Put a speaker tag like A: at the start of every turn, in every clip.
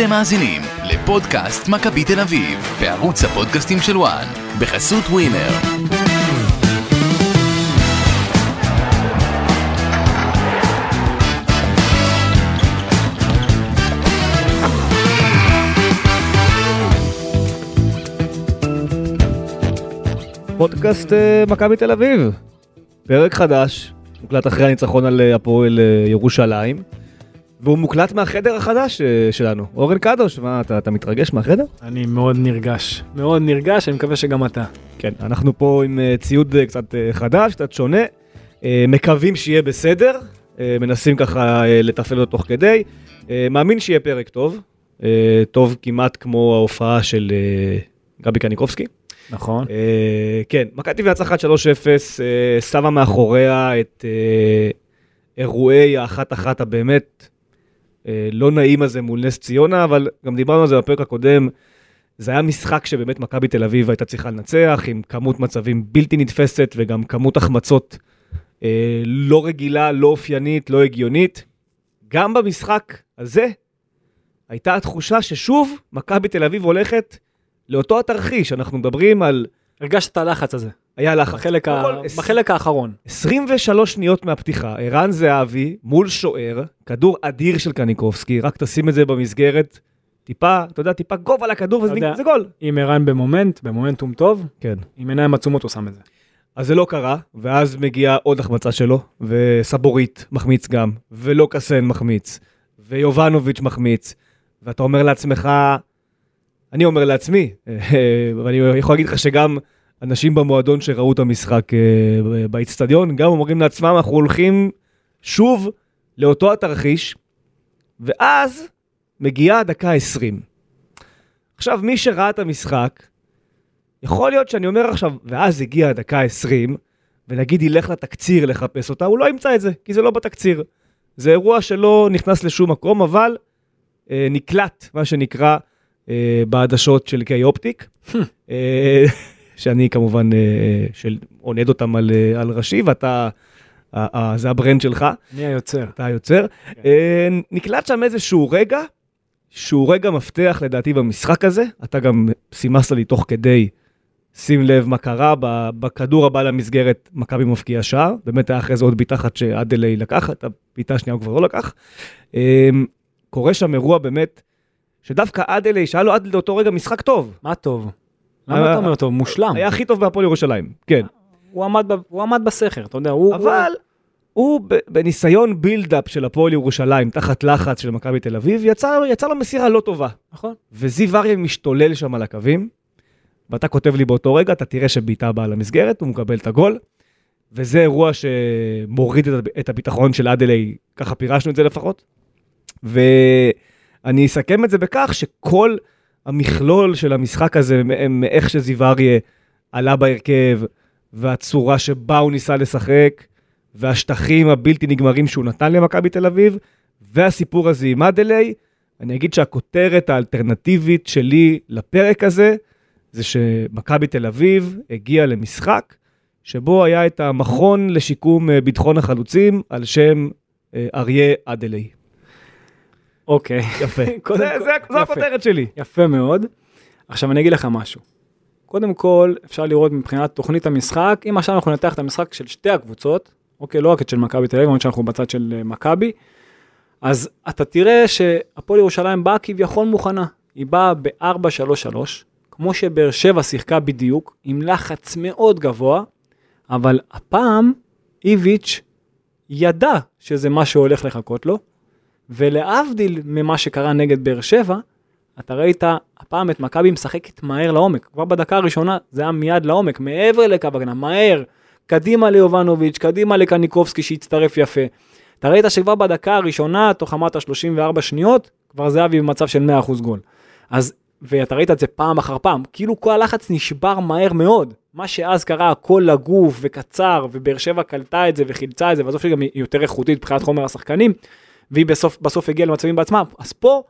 A: אתם מאזינים לפודקאסט מכבי תל אביב, בערוץ הפודקאסטים של וואן, בחסות ווינר.
B: פודקאסט אה, מכבי תל אביב. פרק חדש, מוקלט אחרי הניצחון על אה, הפועל אה, ירושלים. והוא מוקלט מהחדר החדש אה, שלנו. אורן קדוש, מה, אתה, אתה מתרגש מהחדר?
C: אני מאוד נרגש, מאוד נרגש, אני מקווה שגם אתה.
B: כן, אנחנו פה עם אה, ציוד אה, קצת חדש, קצת שונה. מקווים שיהיה בסדר, מנסים ככה לתפעל אותו תוך כדי. מאמין שיהיה פרק טוב, טוב כמעט כמו ההופעה של גבי קניקובסקי.
C: נכון.
B: כן, מכבי טבעי 1-3-0, אה, שמה מאחוריה את אירועי האחת-אחת הבאמת אה, לא נעים הזה מול נס ציונה, אבל גם דיברנו על זה בפרק הקודם. זה היה משחק שבאמת מכבי תל אביב הייתה צריכה לנצח, עם כמות מצבים בלתי נתפסת וגם כמות החמצות אה, לא רגילה, לא אופיינית, לא הגיונית. גם במשחק הזה הייתה התחושה ששוב מכבי תל אביב הולכת לאותו התרחיש, אנחנו מדברים על...
C: הרגשת את הלחץ הזה,
B: היה לחץ.
C: בחלק, ה...
B: כל,
C: בחלק האחרון.
B: 23 שניות מהפתיחה, ערן זהבי מול שוער, כדור אדיר של קניקובסקי, רק תשים את זה במסגרת, טיפה, אתה יודע, טיפה גובה לכדור וזה
C: יודע.
B: גול.
C: עם ערן במומנט, במומנטום טוב,
B: כן.
C: עם עיניים עצומות הוא שם את זה.
B: אז זה לא קרה, ואז מגיעה עוד החמצה שלו, וסבורית מחמיץ גם, ולא קסן מחמיץ, ויובנוביץ' מחמיץ, ואתה אומר לעצמך, אני אומר לעצמי, ואני יכול להגיד לך שגם אנשים במועדון שראו את המשחק אה, באיצטדיון, גם אומרים לעצמם, אנחנו הולכים שוב לאותו התרחיש, ואז מגיעה הדקה ה-20. עכשיו, מי שראה את המשחק, יכול להיות שאני אומר עכשיו, ואז הגיעה הדקה ה-20, ונגיד ילך לתקציר לחפש אותה, הוא לא ימצא את זה, כי זה לא בתקציר. זה אירוע שלא נכנס לשום מקום, אבל אה, נקלט, מה שנקרא, אה, בעדשות של קיי אופטיק, אה, שאני כמובן, אה, של, עונד אותם על, אה, על ראשי, ואתה, אה, אה, זה הברנד שלך,
C: אני היוצר.
B: אתה היוצר. אה, נקלט שם איזשהו רגע, שהוא רגע מפתח לדעתי במשחק הזה, אתה גם סימסת לי תוך כדי, שים לב מה קרה, בכדור הבא למסגרת מכבי מבקיע שער, באמת היה אחרי זה עוד בעיטה אחת שאדלי לקח, את הבעיטה השנייה הוא כבר לא לקח. אה, קורה שם אירוע באמת, שדווקא אדלי, שהיה לו עד לאותו רגע משחק טוב,
C: מה טוב? למה אתה אומר טוב? מושלם.
B: היה הכי טוב בהפועל ירושלים, כן.
C: הוא עמד ב- הוא עמד בסכר, אתה יודע, הוא...
B: אבל הוא ב- בניסיון בילדאפ של הפועל ירושלים, תחת לחץ של מכבי תל אביב, יצא, יצא לו מסירה לא טובה.
C: נכון.
B: וזיו אריה משתולל שם על הקווים, ואתה כותב לי באותו רגע, אתה תראה שבעיטה באה למסגרת, הוא מקבל את הגול, וזה אירוע שמוריד את, הב- את הביטחון של אדלי, ככה פירשנו את זה לפחות. ואני אסכם את זה בכך שכל המכלול של המשחק הזה, מאיך שזיו אריה עלה בהרכב, והצורה שבה הוא ניסה לשחק, והשטחים הבלתי נגמרים שהוא נתן למכבי תל אביב, והסיפור הזה עם אדלי, אני אגיד שהכותרת האלטרנטיבית שלי לפרק הזה, זה שמכבי תל אביב הגיעה למשחק שבו היה את המכון לשיקום אה, ביטחון החלוצים על שם אה, אריה אדלי.
C: אוקיי.
B: יפה. זו
C: יפה.
B: הכותרת שלי.
C: יפה מאוד. עכשיו אני אגיד לך משהו. קודם כל, אפשר לראות מבחינת תוכנית המשחק, אם עכשיו אנחנו ננתח את המשחק של שתי הקבוצות, אוקיי, לא רק את של מכבי תל אביב, למרות שאנחנו בצד של אה, מכבי, אז אתה תראה שהפועל ירושלים באה כביכול מוכנה. היא באה ב-4-3-3, כמו שבאר שבע שיחקה בדיוק, עם לחץ מאוד גבוה, אבל הפעם איביץ' ידע שזה מה שהולך לחכות לו, ולהבדיל ממה שקרה נגד באר שבע, אתה ראית הפעם את מכבי משחקת מהר לעומק. כבר בדקה הראשונה זה היה מיד לעומק, מעבר לקו הגנה, מהר. קדימה ליובנוביץ', קדימה לקניקובסקי שהצטרף יפה. אתה ראית שכבר בדקה הראשונה, תוך אמרת 34 שניות, כבר זהבי במצב של 100% גול. אז, ואתה ראית את זה פעם אחר פעם, כאילו כל הלחץ נשבר מהר מאוד. מה שאז קרה, הכל לגוף וקצר, ובאר שבע קלטה את זה וחילצה את זה, ובסוף היא גם יותר איכותית מבחינת חומר השחקנים, והיא בסוף, בסוף הגיעה למצבים בעצמה. אז פה,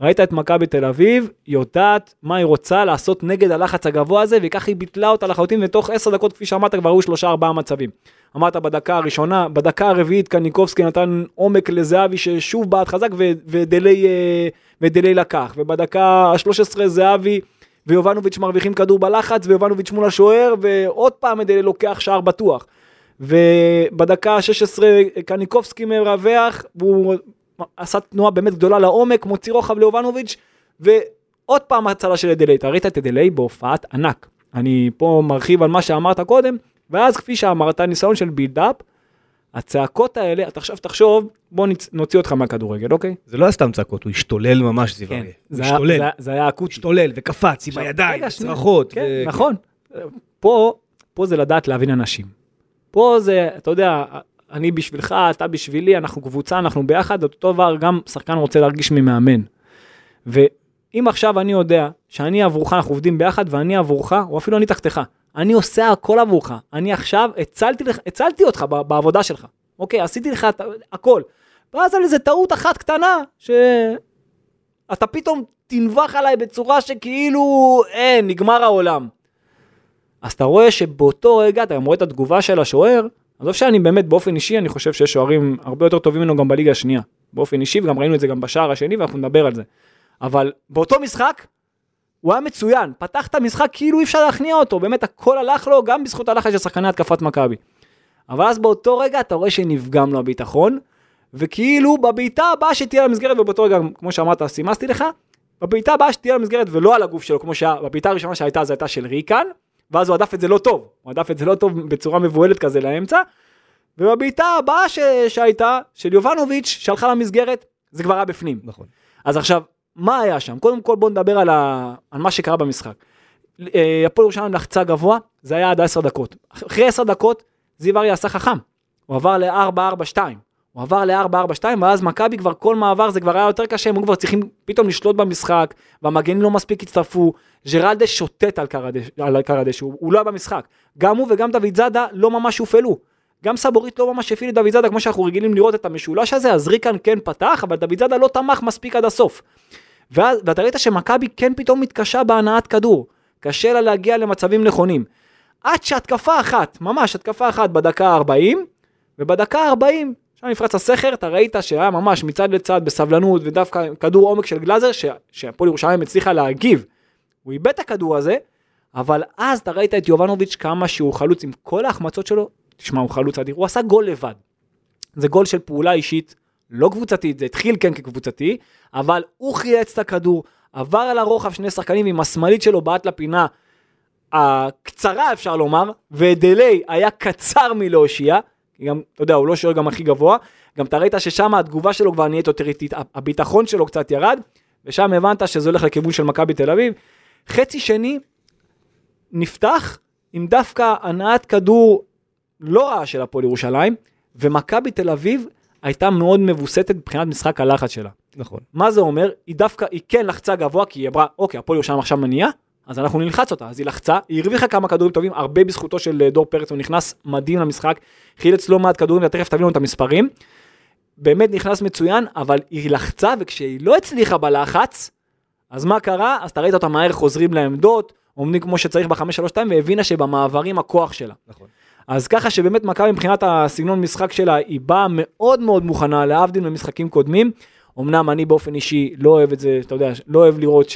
C: ראית את מכבי תל אביב, יודעת מה היא רוצה לעשות נגד הלחץ הגבוה הזה, וכך היא ביטלה אותה לחלוטין, ותוך עשר דקות, כפי שאמרת, כבר היו שלושה ארבעה מצבים. אמרת בדקה הראשונה, בדקה הרביעית קניקובסקי נתן עומק לזהבי ששוב בעט חזק ו- ודלי, אה, ודלי לקח, ובדקה ה-13 זהבי ויובנוביץ' מרוויחים כדור בלחץ, ויובנוביץ' מול השוער, ועוד פעם דלי לוקח שער בטוח. ובדקה ה-16 קניקובסקי מרווח, והוא עשה תנועה באמת גדולה לעומק, מוציא רוחב ליובנוביץ', ועוד פעם הצלה של אדלי. אתה ראית את אדלי בהופעת ענק. אני פה מרחיב על מה שאמרת קודם, ואז כפי שאמרת, ניסיון של בילדאפ, הצעקות האלה, אתה עכשיו תחשוב, בוא נצ... נוציא אותך מהכדורגל, אוקיי?
B: זה לא היה סתם צעקות, הוא השתולל ממש, זיו. הוא
C: זה, היה-
B: השתולל,
C: זה, זה היה אקוטי.
B: השתולל וקפץ עם הידיים. צרחות.
C: כן,
B: ו-
C: נכון. פה, פה זה לדעת להבין אנשים. פה זה, אתה יודע, אני בשבילך, אתה בשבילי, אנחנו קבוצה, אנחנו ביחד, אותו דבר גם שחקן רוצה להרגיש ממאמן. ואם עכשיו אני יודע שאני עבורך, אנחנו עובדים ביחד, ואני עבורך, או אפילו אני תחתיך, אני עושה הכל עבורך, אני עכשיו הצלתי, לך, הצלתי אותך בעבודה שלך, אוקיי? עשיתי לך הכל. ואז על איזה טעות אחת קטנה, שאתה פתאום תנבח עליי בצורה שכאילו, אין, נגמר העולם. אז אתה רואה שבאותו רגע, אתה גם רואה את התגובה של השוער, עזוב שאני באמת באופן אישי, אני חושב שיש שוערים הרבה יותר טובים ממנו גם בליגה השנייה. באופן אישי, וגם ראינו את זה גם בשער השני, ואנחנו נדבר על זה. אבל באותו משחק, הוא היה מצוין, פתח את המשחק כאילו אי אפשר להכניע אותו, באמת הכל הלך לו, גם בזכות הלחץ של שחקני התקפת מכבי. אבל אז באותו רגע אתה רואה שנפגם לו הביטחון, וכאילו בבעיטה הבאה שתהיה למסגרת, ובאותו רגע, כמו שאמרת, סימסתי לך, בבעיטה הבאה שתהיה למסגרת ולא על הגוף שלו, כמו שבבעיטה הראשונה שהייתה, זו הייתה של ריקן, ואז הוא הדף את זה לא טוב, הוא הדף את זה לא טוב בצורה מבוהלת כזה לאמצע, ובבעיטה הבאה ש... שהייתה, של יובנוביץ', שהלכה למסגרת, זה כבר היה בפנים.
B: נכון.
C: אז עכשיו, מה היה שם? קודם כל בוא נדבר על, ה... על מה שקרה במשחק. אה, הפועל ירושלים לחצה גבוה, זה היה עד 10 דקות. אחרי 10 דקות, זיו אריה עשה חכם. הוא עבר ל-4-4-2. הוא עבר ל-4-4-2, ואז מכבי כבר כל מעבר זה כבר היה יותר קשה, הם כבר צריכים פתאום לשלוט במשחק, והמגנים לא מספיק הצטרפו. ג'רלדה שוטט על קר הדשא, על קר הדשא, הוא, הוא לא היה במשחק. גם הוא וגם דוד זאדה לא ממש הופעלו. גם סבורית לא ממש הפעיל את דוד זאדה כמו שאנחנו רגילים לראות את המשולש הזה, אז ריקן כן פתח, אבל דוד זאדה לא תמך מספיק עד הסוף. ואז, ואתה ראית שמכבי כן פתאום מתקשה בהנעת כדור. קשה לה להגיע למצבים נכונים. עד שהתקפה אחת, ממש התקפה אחת בדקה ה-40, ובדקה ה-40, שם נפרץ הסכר, אתה ראית שהיה ממש מצד לצד בסבלנות, ודווקא כדור עומק של גלאזר, שהפועל ירושלים הצליחה להגיב. הוא איבד את הכדור הזה, אבל אז אתה ראית את יובנוביץ' כמה שהוא חלוץ עם כל ההחמצות שלו, תשמע, הוא חלוץ אדיר, הוא עשה גול לבד. זה גול של פעולה אישית, לא קבוצתית, זה התחיל כן כקבוצתי, אבל הוא חייץ את הכדור, עבר על הרוחב שני שחקנים עם השמאלית שלו בעט לפינה הקצרה אפשר לומר, ודליי היה קצר מלהושיע, גם, אתה יודע, הוא לא שוער גם הכי גבוה, גם אתה ראית ששם התגובה שלו כבר נהיית יותר איטית, הביטחון שלו קצת ירד, ושם הבנת שזה הולך לכיוון של מכבי תל אביב. חצי שני נפתח עם דווקא הנעת כדור לא רעה של הפועל ירושלים, ומכבי תל אביב הייתה מאוד מבוסתת מבחינת משחק הלחץ שלה.
B: נכון.
C: מה זה אומר? היא דווקא, היא כן לחצה גבוה, כי היא אמרה, אוקיי, הפועל ירושלים עכשיו מניעה, אז אנחנו נלחץ אותה. אז היא לחצה, היא הרוויחה כמה כדורים טובים, הרבה בזכותו של אה, דור פרץ, הוא נכנס מדהים למשחק, חילץ לא מעט כדורים, ותכף תבינו את המספרים. באמת נכנס מצוין, אבל היא לחצה, וכשהיא לא הצליחה בלחץ, אז מה קרה? אז אתה ראית אותה מהר חוזרים לעמדות, עומדים כמו שצריך ב-5-3-2, והבינה שבמעברים הכוח שלה.
B: נכון.
C: אז ככה שבאמת מכבי מבחינת הסגנון משחק שלה, היא באה מאוד מאוד מוכנה, להבדיל ממשחקים קודמים. אמנם אני באופן אישי לא אוהב את זה, אתה יודע, לא אוהב לראות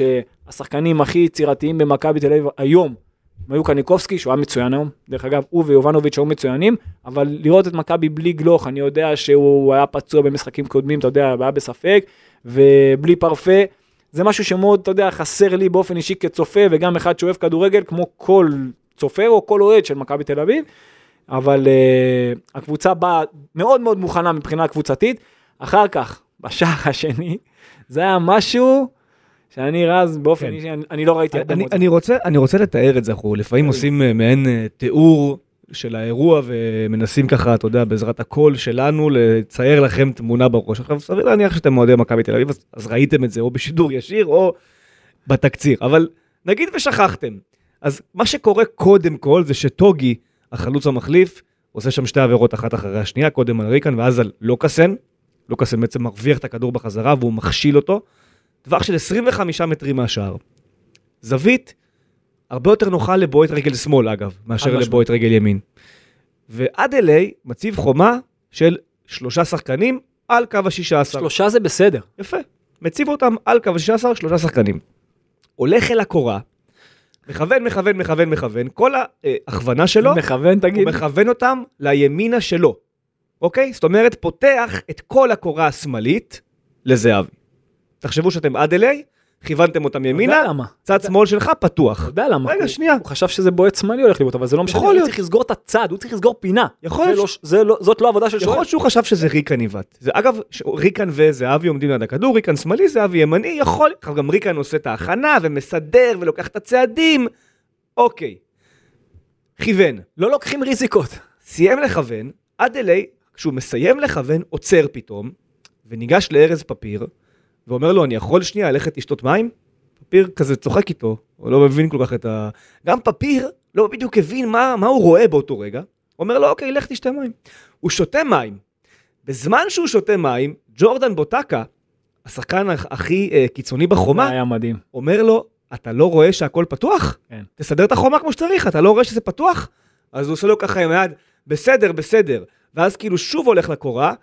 C: שהשחקנים הכי יצירתיים במכבי תל אביב היום, הם היו קניקובסקי, שהוא היה מצוין היום, דרך אגב, הוא ויובנוביץ' היו מצוינים, אבל לראות את מכבי בלי גלוך, אני יודע שהוא היה פצוע במשחקים קודמים, אתה יודע, היה בספק, ובלי פרפה, זה משהו שמאוד, אתה יודע, חסר לי באופן אישי כצופה, וגם אחד שאוהב כדורגל, כמו כל צופה או כל אוהד של מכבי תל אביב. אבל uh, הקבוצה באה מאוד מאוד מוכנה מבחינה קבוצתית. אחר כך, בשער השני, זה היה משהו שאני רז באופן
B: כן.
C: אישי, אני, אני לא ראיתי הרבה
B: אני,
C: מאוד.
B: אני, רוצה, אני רוצה לתאר את זה, אנחנו לפעמים. עושים אה, מעין אה, תיאור של האירוע ומנסים ככה, אתה יודע, בעזרת הקול שלנו, לצייר לכם תמונה בראש. עכשיו, סביר להניח שאתם אוהדי מכבי תל אביב, אז, אז ראיתם את זה או בשידור ישיר או בתקציר, אבל נגיד ושכחתם. אז מה שקורה קודם כל זה שטוגי, החלוץ המחליף, עושה שם שתי עבירות אחת אחרי השנייה, קודם על ריקן ואז על לוקאסן. לוקאסן בעצם מרוויח את הכדור בחזרה והוא מכשיל אותו. טווח של 25 מטרים מהשער. זווית הרבה יותר נוחה לבועט רגל שמאל, אגב, מאשר. לבועט רגל ימין. ועד אליי מציב חומה של שלושה שחקנים על קו ה-16.
C: שלושה זה בסדר.
B: יפה. מציב אותם על קו ה-16, שלושה שחקנים. הולך אל הקורה, מכוון, מכוון, מכוון, מכוון, כל ההכוונה שלו,
C: מכוון,
B: הוא
C: תגיד.
B: מכוון אותם לימינה שלו, אוקיי? זאת אומרת, פותח את כל הקורה השמאלית לזהבי. תחשבו שאתם עד אליי, כיוונתם אותם ימינה? צד שמאל שלך פתוח.
C: אתה יודע למה?
B: רגע,
C: הוא-
B: שנייה.
C: הוא חשב שזה בועט שמאלי הולך לבעוט, אבל זה לא משנה,
B: יכול
C: הוא
B: להיות.
C: צריך לסגור את הצד, הוא צריך לסגור פינה.
B: יכול להיות
C: לא- לא- זאת לא עבודה של
B: יכול
C: שוער.
B: להיות שהוא חשב שזה ריקן עיוות. אגב, ריקן וזהבי עומדים ליד הכדור, ריקן שמאלי, זהבי ימני, יכול, גם ריקן עושה את ההכנה ומסדר ולוקח את הצעדים. אוקיי. כיוון.
C: לא לוקחים ריזיקות.
B: סיים לכוון, עד אליי, כשהוא מסיים לכוון, עוצר פתאום, וניגש לארז פפיר, ואומר לו, אני יכול שנייה ללכת לשתות מים? פפיר כזה צוחק איתו, הוא לא מבין כל כך את ה... גם פפיר לא בדיוק הבין מה, מה הוא רואה באותו רגע. אומר לו, אוקיי, לך תשתה מים. הוא שותה מים. בזמן שהוא שותה מים, ג'ורדן בוטקה, השחקן הכ- הכי אה, קיצוני בחומה,
C: היה מדהים.
B: אומר לו, אתה לא רואה שהכל פתוח?
C: כן.
B: תסדר את החומה כמו שצריך, אתה לא רואה שזה פתוח? אז הוא עושה לו ככה עם היד, בסדר, בסדר. ואז כאילו שוב הולך לקורה,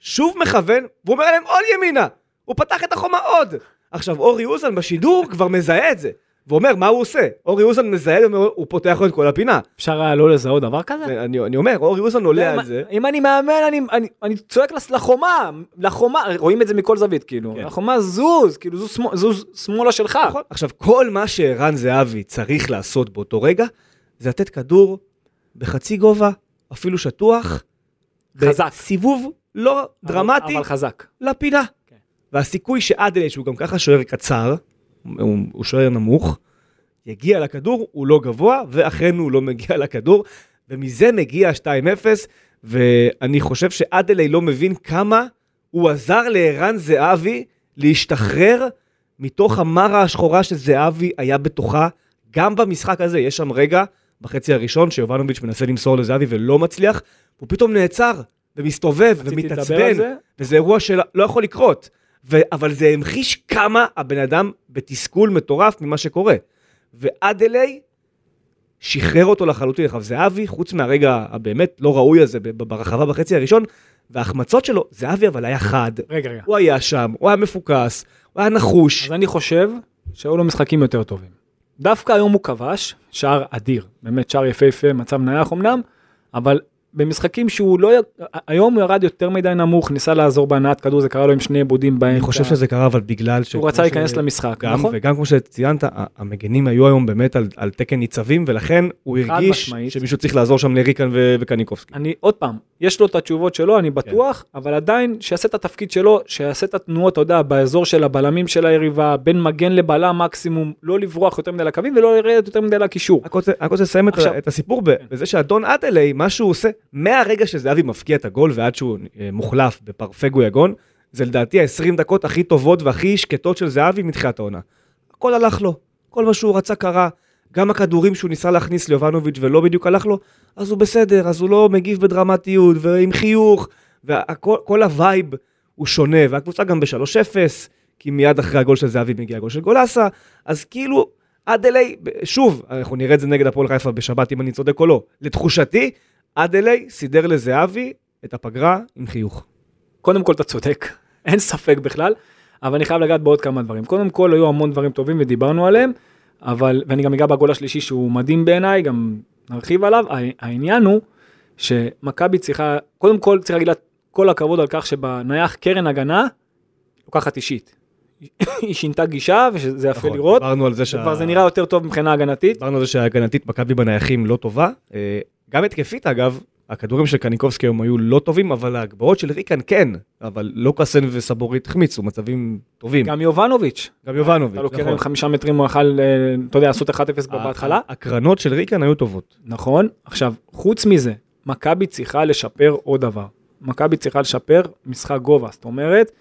B: שוב מכוון, והוא אומר להם עוד ימינה! הוא פתח את החומה עוד! עכשיו אורי אוזן בשידור כבר מזהה את זה, ואומר מה הוא עושה? אורי אוזן מזהה, הוא פותח לו את כל הפינה.
C: אפשר היה לא לזהות דבר כזה?
B: אני, אני אומר, אורי אוזן עולה על זה.
C: אם אני מאמן, אני- אני- אני צועק לחומה, לחומה, רואים את זה מכל זווית, כאילו.
B: כן.
C: לחומה זוז, כאילו זוז שמאל- זוז שמאלה שלך.
B: נכון. עכשיו, כל מה שערן זהבי צריך לעשות באותו רגע, זה לתת כדור בחצי גובה, אפילו שטוח.
C: חזק.
B: בסיבוב לא דרמטי
C: אבל חזק.
B: לפינה. והסיכוי שאדלי, שהוא גם ככה שוער קצר, הוא, הוא שוער נמוך, יגיע לכדור, הוא לא גבוה, ואכן הוא לא מגיע לכדור, ומזה מגיע 2-0, ואני חושב שאדלי לא מבין כמה הוא עזר לערן זהבי להשתחרר מתוך המרה השחורה שזהבי היה בתוכה, גם במשחק הזה. יש שם רגע, בחצי הראשון, שיובנוביץ' מנסה למסור לזהבי ולא מצליח, הוא פתאום נעצר, ומסתובב, ומתעצבן,
C: זה.
B: וזה אירוע שלא לא יכול לקרות. ו- אבל זה המחיש כמה הבן אדם בתסכול מטורף ממה שקורה. ועד אליי, שחרר אותו לחלוטין. עכשיו, זהבי, חוץ מהרגע הבאמת לא ראוי הזה ברחבה בחצי הראשון, וההחמצות שלו, זהבי אבל היה חד,
C: רגע, רגע.
B: הוא היה שם, הוא היה מפוקס, הוא היה נחוש.
C: אז אני חושב שהיו לו משחקים יותר טובים. דווקא היום הוא כבש, שער אדיר, באמת שער יפהפה, מצב נייח אמנם, אבל במשחקים שהוא לא, היום הוא ירד יותר מדי נמוך, ניסה לעזור בהנעת כדור, זה קרה לו עם שני עיבודים באמצע.
B: אני חושב שזה קרה אבל בגלל ש...
C: הוא רצה להיכנס למשחק,
B: גם,
C: נכון?
B: וגם כמו שציינת, המגנים היו היום באמת על, על תקן ניצבים, ולכן הוא הרגיש
C: משמעית.
B: שמישהו צריך לעזור שם לריקן ו- וקניקובסקי.
C: אני, עוד פעם, יש לו את התשובות שלו, אני בטוח, אבל עדיין, שיעשה את התפקיד שלו, שיעשה את התנועות, אתה יודע, באזור של הבלמים של היריבה, בין מגן לבלם מקסימום, לא לברוח יותר מדי לקווים ולא לרדת יותר מדי לקישור.
B: רק רוצה, לסיים את, הסיפור ב- בזה שאדון אדלי, מה שהוא עושה, מהרגע שזהבי מבקיע את הגול ועד שהוא אה, מוחלף בפרפגו יגון, זה לדעתי ה-20 דקות הכי טובות והכי שקטות של זהבי מתחילת העונה. הכל הלך לו, כל מה שהוא רצה קרה, גם הכדורים שהוא ניסה להכניס ליובנוביץ' ולא בדיוק הלך לו, אז הוא בסדר, אז הוא לא מגיב בדרמטיות ועם חיוך, וכל ה vibe הוא שונה, והקבוצה גם ב-3-0, כי מיד אחרי הגול של זהבי מגיע הגול של גולסה, אז כאילו, אדלי, שוב, אנחנו נראה את זה נגד הפועל חיפה בשבת, אם אני צודק או לא. לתחושתי, אדלי סידר לזהבי את הפגרה עם חיוך.
C: קודם כל אתה צודק, אין ספק בכלל, אבל אני חייב לגעת בעוד כמה דברים. קודם כל היו המון דברים טובים ודיברנו עליהם, אבל, ואני גם אגע בגול השלישי שהוא מדהים בעיניי, גם נרחיב עליו. הע- העניין הוא שמכבי צריכה, קודם כל צריך להגיד לה כל הכבוד על כך שבנייח קרן הגנה לוקחת אישית. היא שינתה גישה ושזה יפה
B: נכון,
C: לראות,
B: דיברנו על זה שה...
C: וכבר זה נראה יותר טוב מבחינה הגנתית.
B: דיברנו על זה שההגנתית מכבי בנייחים לא טובה. גם התקפית אגב, הכדורים של קניקובסקי היום היו לא טובים, אבל ההגבהות של ריקן כן. אבל לוקאסן וסבורית החמיצו מצבים טובים.
C: גם יובנוביץ',
B: גם יובנוביץ',
C: אתה לוקח
B: נכון.
C: חמישה מטרים הוא יכל, אה, אתה יודע, לעשות 1-0 בהתחלה.
B: הקרנות של ריקן היו טובות.
C: נכון. עכשיו, חוץ מזה, מכבי צריכה לשפר עוד דבר. מכבי צריכה לשפר משחק גובה, זאת אומרת,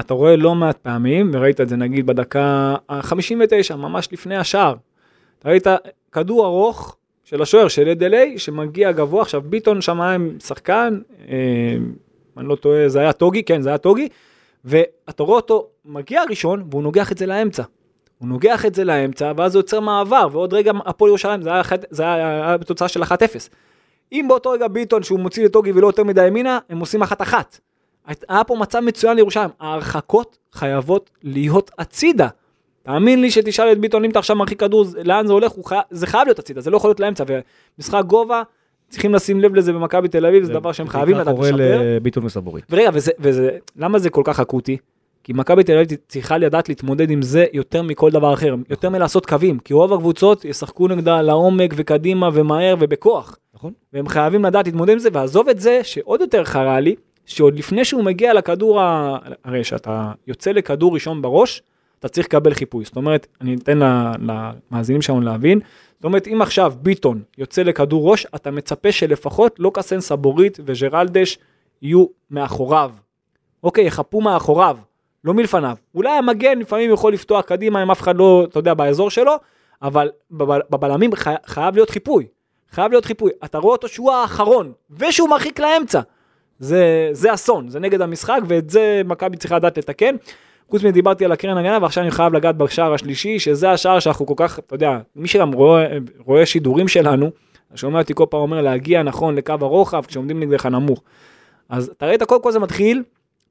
C: אתה רואה לא מעט פעמים, וראית את זה נגיד בדקה ה-59, ממש לפני השער. אתה ראית כדור ארוך של השוער של אדלי, שמגיע גבוה, עכשיו ביטון עם שחקן, אה, אני לא טועה, זה היה טוגי, כן, זה היה טוגי, ואתה רואה אותו מגיע ראשון, והוא נוגח את זה לאמצע. הוא נוגח את זה לאמצע, ואז זה יוצר מעבר, ועוד רגע הפועל ירושלים, זה היה, זה היה, היה בתוצאה של 1-0. אם באותו רגע ביטון, שהוא מוציא את אוגי ולא יותר מדי ימינה, הם עושים אחת-אחת. היה פה מצב מצוין לירושלים. ההרחקות חייבות להיות הצידה. תאמין לי שתשאל את ביטון אם אתה עכשיו מרחיק כדור, זה- לאן זה הולך, חי... זה חייב להיות הצידה, זה לא יכול להיות לאמצע. ומשחק גובה, צריכים לשים לב לזה במכבי תל אביב, זה דבר שהם חייבים לדעת
B: קורה
C: לשפר.
B: לביטון וסבורית.
C: ורגע, וזה, וזה, למה זה כל כך אקוטי? כי מכבי תל אביב צריכה לדעת להתמודד עם זה יותר מכל דבר אחר, יותר מלעשות קווים, כי רוב הקבוצות ישחקו נגדה לעומק וקדימה ומהר ובכוח.
B: נכון.
C: והם חייבים לדעת להתמודד עם זה, ועזוב את זה שעוד יותר חרה לי, שעוד לפני שהוא מגיע לכדור, ה... הרי כשאתה יוצא לכדור ראשון בראש, אתה צריך לקבל חיפוי. זאת אומרת, אני אתן למאזינים שלנו להבין, זאת אומרת, אם עכשיו ביטון יוצא לכדור ראש, אתה מצפה שלפחות קסן סבורית וג'רלדש יהיו מאחוריו. אוקיי, יחפו מאחוריו, לא מלפניו. אולי המגן לפעמים יכול לפתוח קדימה אם אף אחד לא, אתה יודע, באזור שלו, אבל בבל- בבלמים חי... חייב להיות חיפוי. חייב להיות חיפוי. אתה רואה אותו שהוא האחרון, ושהוא מרחיק לאמצע. זה, זה אסון, זה נגד המשחק, ואת זה מכבי צריכה לדעת לתקן. חוץ מדיברתי על הקרן הגנה, ועכשיו אני חייב לגעת בשער השלישי, שזה השער שאנחנו כל כך, אתה יודע, מי שגם רואה, רואה שידורים שלנו, שומע אותי כל פעם אומר להגיע נכון לקו הרוחב, כשעומדים נגדך נמוך. אז אתה ראית, קודם כל זה מתחיל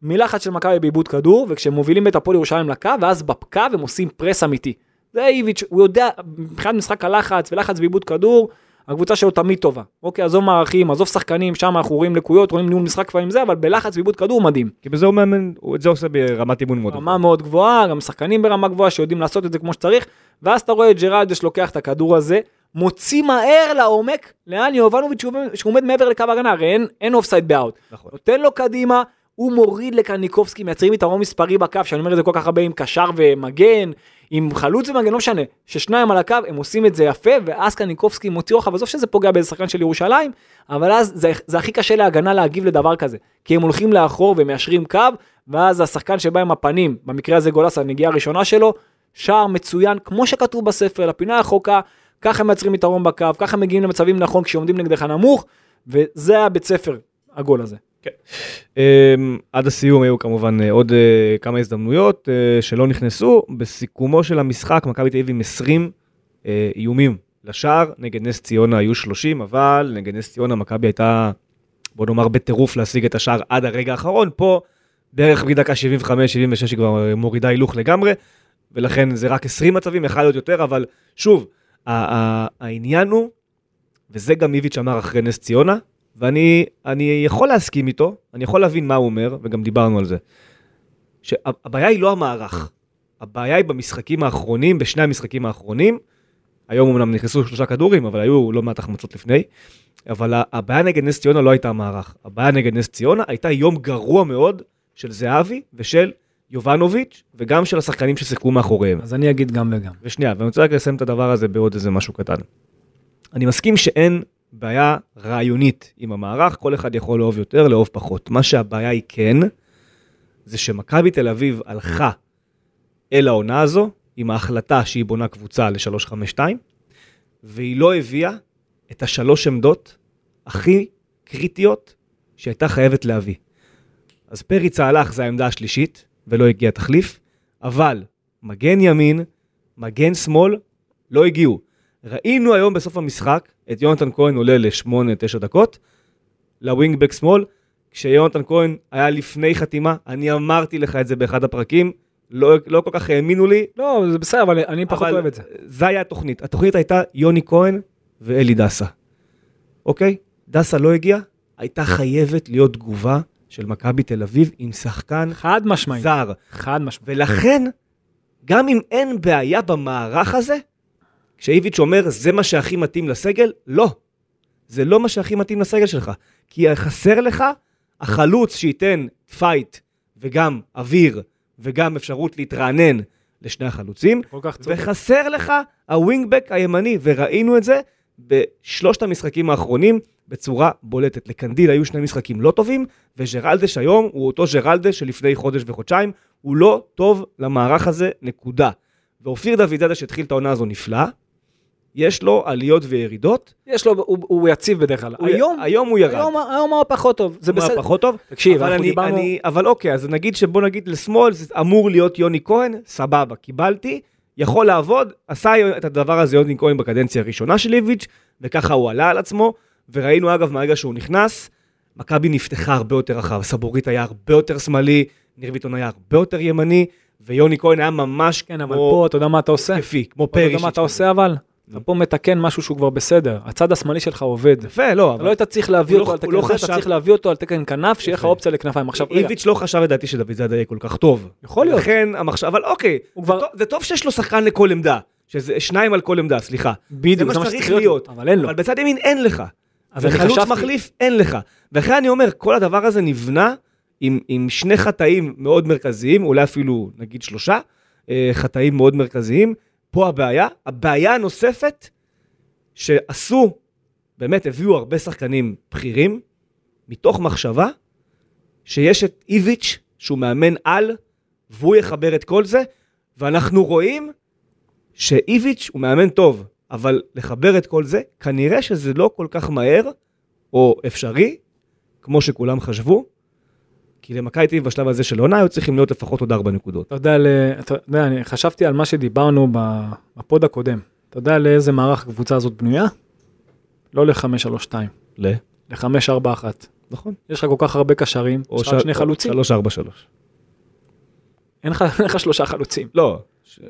C: מלחץ של מכבי בעיבוד כדור, וכשהם מובילים את הפועל ירושלים לקו, ואז בקו הם עושים פרס אמיתי. זה איביץ', הוא יודע, מבחינת משחק הלחץ ולחץ בעיבוד כדור, הקבוצה שלו תמיד טובה. אוקיי, עזוב מערכים, עזוב שחקנים, שם אנחנו רואים לקויות, רואים ניהול משחק כבר עם זה, אבל בלחץ בעיבוד כדור מדהים.
B: כי בזה הוא מאמן, את זה עושה ברמת אימון מאוד.
C: רמה מאוד גבוהה, גם שחקנים ברמה גבוהה שיודעים לעשות את זה כמו שצריך, ואז אתה רואה את ג'רלדש לוקח את הכדור הזה, מוציא מהר לעומק, לאן יובנוביץ' שהוא שהוא עומד מעבר לקו ההגנה, הרי אין, אין אופסייד באאוט.
B: נכון.
C: נותן לו קדימה, הוא מוריד לקניקובסקי, מייצרים יתרון מספרי בקו, שאני אומר את זה כל כך הרבה עם קשר ומגן, עם חלוץ ומגן, לא משנה, ששניים על הקו, הם עושים את זה יפה, ואז קניקובסקי מוציא רוחב, עזוב שזה פוגע באיזה שחקן של ירושלים, אבל אז זה, זה הכי קשה להגנה להגיב לדבר כזה, כי הם הולכים לאחור ומיישרים קו, ואז השחקן שבא עם הפנים, במקרה הזה גולס, הנגיעה הראשונה שלו, שער מצוין, כמו שכתוב בספר, לפינה הרחוקה, ככה מייצרים יתרון בקו, ככה מגיעים למצבים נכון כשעומדים נגדך נמוך, וזה הבית ספר, הגול הזה.
B: אמ, עד הסיום היו כמובן אה, עוד אה, כמה הזדמנויות אה, שלא נכנסו. בסיכומו של המשחק, מכבי תל אביב עם 20 אה, איומים לשער, נגד נס ציונה היו 30, אבל נגד נס ציונה מכבי הייתה, בוא נאמר, בטירוף להשיג את השער עד הרגע האחרון. פה, בערך מדקה 75-76 היא כבר מורידה הילוך לגמרי, ולכן זה רק 20 מצבים, יכול להיות יותר, אבל שוב, העניין הוא, וזה גם איביץ' אמר אחרי נס ציונה, ואני אני יכול להסכים איתו, אני יכול להבין מה הוא אומר, וגם דיברנו על זה. שהבעיה היא לא המערך, הבעיה היא במשחקים האחרונים, בשני המשחקים האחרונים. היום אמנם נכנסו שלושה כדורים, אבל היו לא מעט החמצות לפני. אבל הבעיה נגד נס ציונה לא הייתה המערך. הבעיה נגד נס ציונה הייתה יום גרוע מאוד של זהבי ושל יובנוביץ', וגם של השחקנים ששיחקו מאחוריהם.
C: אז אני אגיד גם וגם.
B: ושנייה, ואני רוצה רק לסיים את הדבר הזה בעוד איזה משהו קטן. אני מסכים שאין בעיה רעיונית עם המערך, כל אחד יכול לאהוב יותר, לאהוב פחות. מה שהבעיה היא כן, זה שמכבי תל אביב הלכה אל העונה הזו עם ההחלטה שהיא בונה קבוצה ל-352, והיא לא הביאה את השלוש עמדות הכי קריטיות שהייתה חייבת להביא. אז פריצה הלך, זה העמדה השלישית, ולא הגיע תחליף, אבל מגן ימין, מגן שמאל, לא הגיעו. ראינו היום בסוף המשחק את יונתן כהן עולה ל-8-9 דקות, לווינגבק שמאל, כשיונתן כהן היה לפני חתימה, אני אמרתי לך את זה באחד הפרקים, לא, לא כל כך האמינו לי,
C: לא, זה בסדר, אבל אני פחות
B: אבל
C: אוהב את זה.
B: זה היה התוכנית. התוכנית הייתה יוני כהן ואלי דסה. אוקיי? דסה לא הגיע, הייתה חייבת להיות תגובה של מכבי תל אביב עם שחקן
C: חד משמעית.
B: זר.
C: חד משמעית.
B: ולכן, גם אם אין בעיה במערך הזה, כשאיביץ' אומר זה מה שהכי מתאים לסגל, לא. זה לא מה שהכי מתאים לסגל שלך. כי חסר לך החלוץ שייתן פייט וגם אוויר וגם אפשרות להתרענן לשני החלוצים,
C: כל כך צודק.
B: וחסר לך ה wing-back הימני, וראינו את זה בשלושת המשחקים האחרונים בצורה בולטת. לקנדיל היו שני משחקים לא טובים, וג'רלדש היום הוא אותו ג'רלדש שלפני חודש וחודשיים, הוא לא טוב למערך הזה, נקודה. ואופיר דוידזאדה שהתחיל את העונה הזו נפלא, יש לו עליות וירידות.
C: יש לו, הוא, הוא יציב בדרך כלל.
B: הוא-
C: היום,
B: היום הוא ירד.
C: היום, היום הוא פחות טוב, זה
B: הוא
C: בסדר.
B: פחות טוב.
C: תקשיב,
B: אבל,
C: אנחנו
B: אני,
C: דיברנו...
B: אני, אבל אוקיי, אז נגיד שבוא נגיד לשמאל זה אמור להיות יוני כהן, סבבה, קיבלתי, יכול לעבוד, עשה את הדבר הזה יוני כהן בקדנציה הראשונה של איביץ', וככה הוא עלה על עצמו, וראינו אגב מהרגע שהוא נכנס, מכבי נפתחה הרבה יותר רחב, סבורית היה הרבה יותר שמאלי, ניר ביטון היה הרבה יותר ימני, ויוני כהן היה ממש
C: כן, אבל
B: כמו
C: פה אתה יודע מה אתה עושה?
B: התקפי, כמו
C: אתה יודע. מה אתה עושה אבל? אתה פה מתקן משהו שהוא כבר בסדר. הצד השמאלי שלך עובד.
B: יפה, לא, אבל
C: לא היית צריך להביא אותו
B: לא-
C: על תקן
B: לא
C: זה, אתה צריך להביא אותו על תקן כנף, שיהיה לך. אופציה לכנפיים. עכשיו, רגע,
B: איביץ' לא חשב לדעתי שדוד זאדה יהיה כל כך טוב.
C: יכול להיות.
B: לכן המחשב, אבל אוקיי, זה טוב- שיש לו שחקן לכל עמדה, שזה שניים על כל עמדה, סליחה.
C: בדיוק,
B: זה מה שצריך להיות.
C: אבל אין לו.
B: אבל בצד ימין אין לך.
C: אז אני
B: וחלוץ
C: חשבתי-
B: מחליף אין לך. ולכן אני אומר, כל הדבר הזה נבנה עם, עם שני חטאים מאוד מרכזיים, אולי אפילו נגיד שלושה אה, חטאים מאוד מרכזיים. פה הבעיה. הבעיה הנוספת, שעשו, באמת הביאו הרבה שחקנים בכירים, מתוך מחשבה שיש את איביץ', שהוא מאמן על, והוא יחבר את כל זה, ואנחנו רואים שאיביץ' הוא מאמן טוב, אבל לחבר את כל זה, כנראה שזה לא כל כך מהר, או אפשרי, כמו שכולם חשבו, כי למכבי תל אביב בשלב הזה של עונה היו צריכים להיות לפחות עוד ארבע נקודות.
C: אתה יודע, ל- אתה יודע, אני חשבתי על מה שדיברנו בפוד הקודם. אתה יודע לאיזה מערך הקבוצה הזאת בנויה? לא ל-532,
B: ל?
C: ל-541.
B: נכון.
C: יש לך כל כך הרבה קשרים, יש לך שני חלוצים,
B: שלוש ארבע שלוש.
C: אין לך שלושה חלוצים.
B: לא.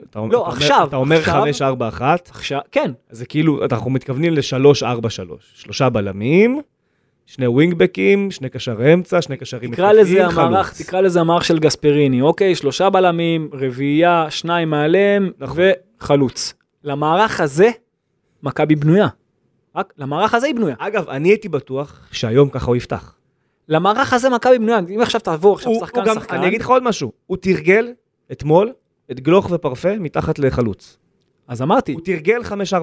B: אתה אומר-
C: לא,
B: אתה
C: עכשיו,
B: אתה אומר
C: עכשיו.
B: חמש ארבע אחת,
C: עכשיו, כן,
B: זה כאילו, אנחנו מתכוונים לשלוש ארבע שלוש. שלושה בלמים, שני ווינגבקים, שני קשרי אמצע, שני קשרים
C: המערך,
B: חלוץ.
C: תקרא לזה המערך של גספריני, אוקיי? שלושה בלמים, רביעייה, שניים מעליהם
B: נכון.
C: וחלוץ. למערך הזה, מכבי בנויה. רק למערך הזה היא בנויה.
B: אגב, אני הייתי בטוח שהיום ככה הוא יפתח.
C: למערך הזה מכבי בנויה. אם עכשיו תעבור עכשיו
B: הוא-
C: שחקן
B: הוא גם-
C: שחקן,
B: אני אגיד לך עוד משהו, הוא תרגל אתמול את גלוך ופרפה מתחת לחלוץ.
C: אז אמרתי,
B: הוא תרגל 5-4-1.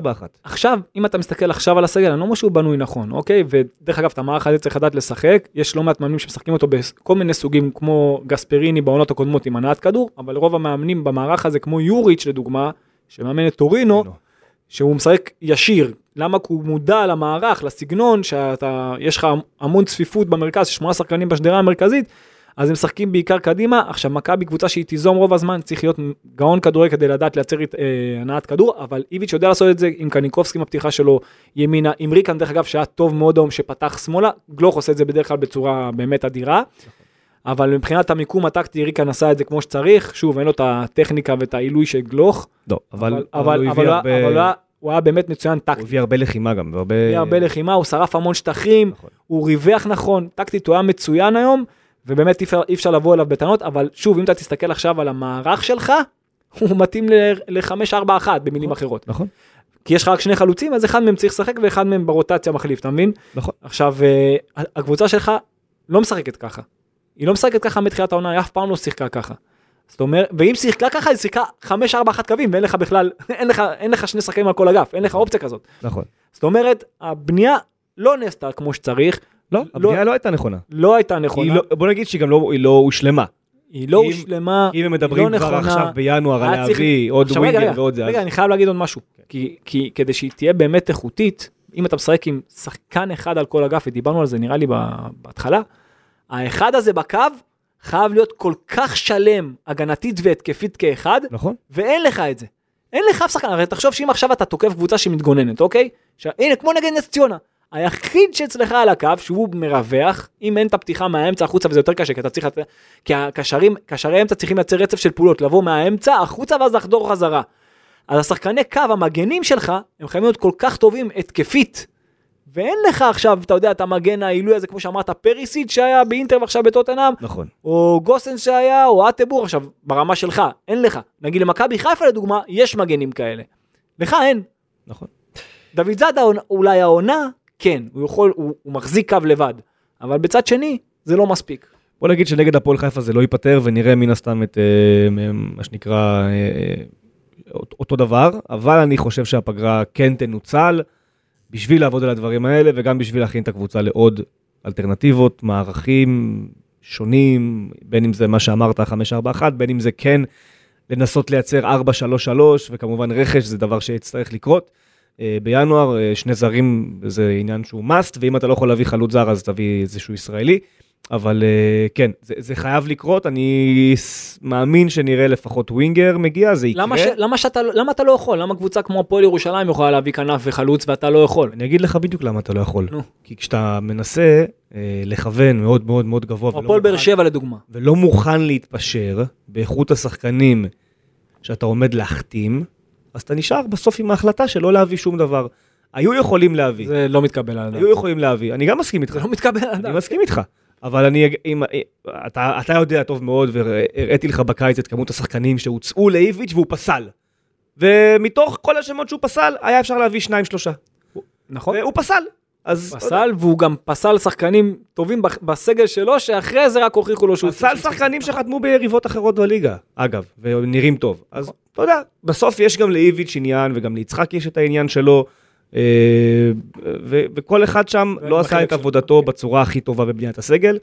C: עכשיו, אם אתה מסתכל עכשיו על הסגל, אני לא אומר שהוא בנוי נכון, אוקיי? ודרך אגב, את המערך הזה צריך לדעת לשחק, יש לא מעט מאמנים שמשחקים אותו בכל מיני סוגים, כמו גספריני בעונות הקודמות עם הנעת כדור, אבל רוב המאמנים במערך הזה, כמו יוריץ' לדוגמה, שמאמן את טורינו, שהוא משחק ישיר. למה? כי הוא מודע למערך, לסגנון, שאתה, יש לך המון צפיפות במרכז, שמונה שחקנים בשדרה המרכזית, אז הם משחקים בעיקר קדימה. עכשיו, מכבי קבוצה שהיא תיזום רוב הזמן, צריך להיות גאון כדורגל כדי לדעת לייצר אה, הנעת כדור, אבל איביץ' יודע לעשות את זה עם קניקובסקי עם הפתיחה שלו ימינה, עם ריקן דרך אגב שהיה טוב מאוד היום שפתח שמאלה, גלוך עושה את זה בדרך כלל בצורה באמת אדירה. אבל מבחינת המיקום הטקטי ריקן עשה את זה כמו שצריך, שוב אין לו את הטכניקה ואת העילוי של גלוך,
B: לא, אבל
C: אבל,
B: אבל
C: אבל,
B: הוא
C: אבל, אבל,
B: הרבה-
C: אבל הוא היה- הוא באמת מצוין
B: הוא
C: טקטית.
B: הביא הרבה לחימה גם, והרבה...
C: הביא הרבה לחימה, הוא שרף המון שטחים,
B: נכון.
C: הוא ריווח נכון, טקטית הוא היה מצוין היום, ובאמת אי אפשר, אי אפשר לבוא אליו בטענות, אבל שוב, אם אתה תסתכל עכשיו על המערך שלך, הוא מתאים ל-5-4-1 במילים אחרות.
B: נכון,
C: כי יש לך רק שני חלוצים, אז אחד מהם צריך לשחק ואחד מהם ברוטציה מחליף, אתה מבין?
B: נכון.
C: עכשיו, אה, הקבוצה שלך לא משחקת ככה. היא לא משחקת ככה מתחילת העונה, היא אף פעם לא שיחקה ככה. זאת אומרת, ואם שיחקה ככה, היא שיחקה 5-4-1 קווים, ואין לך בכלל, אין לך, אין לך שני שחקנים על כל אגף, אין לך אופציה כזאת.
B: נכון.
C: זאת אומרת, הבנייה לא נעשתה כמו שצריך,
B: לא, הבנייה לא הייתה נכונה.
C: לא הייתה נכונה,
B: לא- בוא נגיד שהיא גם לא היא לא הושלמה.
C: היא לא הושלמה,
B: אם הם
C: היא
B: מדברים
C: לא
B: כבר
C: נכונה.
B: עכשיו בינואר על להביא עוד ווינגר ועוד זה,
C: רגע, אני חייב להגיד עוד משהו, כי, כי כדי שהיא תהיה באמת איכותית, אם אתה משחק עם שחקן אחד על כל אגף, ודיברנו על זה נראה לי בהתחלה, האחד הזה בקו חייב להיות כל כך שלם, הגנתית והתקפית כאחד,
B: נכון?
C: ואין לך את זה. אין לך אף שחקן, הרי תחשוב שאם עכשיו אתה תוקף קבוצה שמתגוננת, אוקיי? ש... הנה, כמו נגד נס ציונה. היחיד שאצלך על הקו, שהוא מרווח, אם אין את הפתיחה מהאמצע החוצה וזה יותר קשה, כי אתה צריך, כי הקשרים, קשרי אמצע צריכים לייצר רצף של פעולות, לבוא מהאמצע החוצה ואז לחדור חזרה. אז השחקני קו, המגנים שלך, הם חייבים להיות כל כך טובים התקפית. ואין לך עכשיו, אתה יודע, את המגן העילוי הזה, כמו שאמרת, פריסיט שהיה באינטר ועכשיו בטוטנאם,
B: נכון.
C: או גוסן שהיה, או אטבור, עכשיו, ברמה שלך, אין לך. נגיד למכבי חיפה לדוגמה, יש מגנים כאלה. לך אין.
B: נכון.
C: דוד זאדה אולי העונה, כן, הוא יכול, הוא, הוא מחזיק קו לבד. אבל בצד שני, זה לא מספיק.
B: בוא נגיד שנגד הפועל חיפה זה לא ייפתר, ונראה מן הסתם את אה, מה שנקרא אה, אה, אות- אותו דבר, אבל אני חושב שהפגרה כן תנוצל בשביל לעבוד על הדברים האלה, וגם בשביל להכין את הקבוצה לעוד אלטרנטיבות, מערכים שונים, בין אם זה מה שאמרת, 541, בין אם זה כן לנסות לייצר 433, וכמובן רכש זה דבר שיצטרך לקרות. אה, בינואר, אה, שני זרים זה עניין שהוא must, ואם אתה לא יכול להביא חלוץ זר אז תביא איזשהו ישראלי. אבל אה, כן, זה, זה חייב לקרות, אני מאמין שנראה לפחות ווינגר מגיע, זה יקרה.
C: למה, ש... למה, שאתה... למה אתה לא יכול? למה קבוצה כמו הפועל ירושלים יכולה להביא כנף וחלוץ ואתה לא יכול?
B: אני אגיד לך בדיוק למה אתה לא יכול.
C: נו.
B: כי כשאתה מנסה אה, לכוון מאוד מאוד מאוד גבוה,
C: הפועל באר שבע לדוגמה.
B: ולא מוכן להתפשר באיכות השחקנים שאתה עומד להחתים, אז אתה נשאר בסוף עם ההחלטה של לא להביא שום דבר. היו יכולים להביא,
C: זה לא מתקבל על הדעת.
B: היו יכולים להביא, אני גם מסכים איתך,
C: זה לא מתקבל על
B: אני
C: הדעת.
B: מסכים איתך. אבל אני, אם, אתה, אתה יודע טוב מאוד, והראיתי לך בקיץ את כמות השחקנים שהוצאו לאיביץ' והוא פסל. ומתוך כל השמות שהוא פסל, היה אפשר להביא שניים שלושה.
C: נכון?
B: והוא פסל. אז...
C: פסל, והוא גם פסל שחקנים טובים בסגל שלו, שאחרי זה רק הוכיחו לו שהוא...
B: פסל שחקנים שחתמו ביריבות אחרות בליגה, אגב, ונראים טוב. אז
C: נכון.
B: אתה יודע, בסוף יש גם לאיביץ' עניין, וגם ליצחק יש את העניין שלו, אה, ו- וכל אחד שם לא עשה את עבודתו
C: אוקיי.
B: בצורה הכי טובה בבניית הסגל.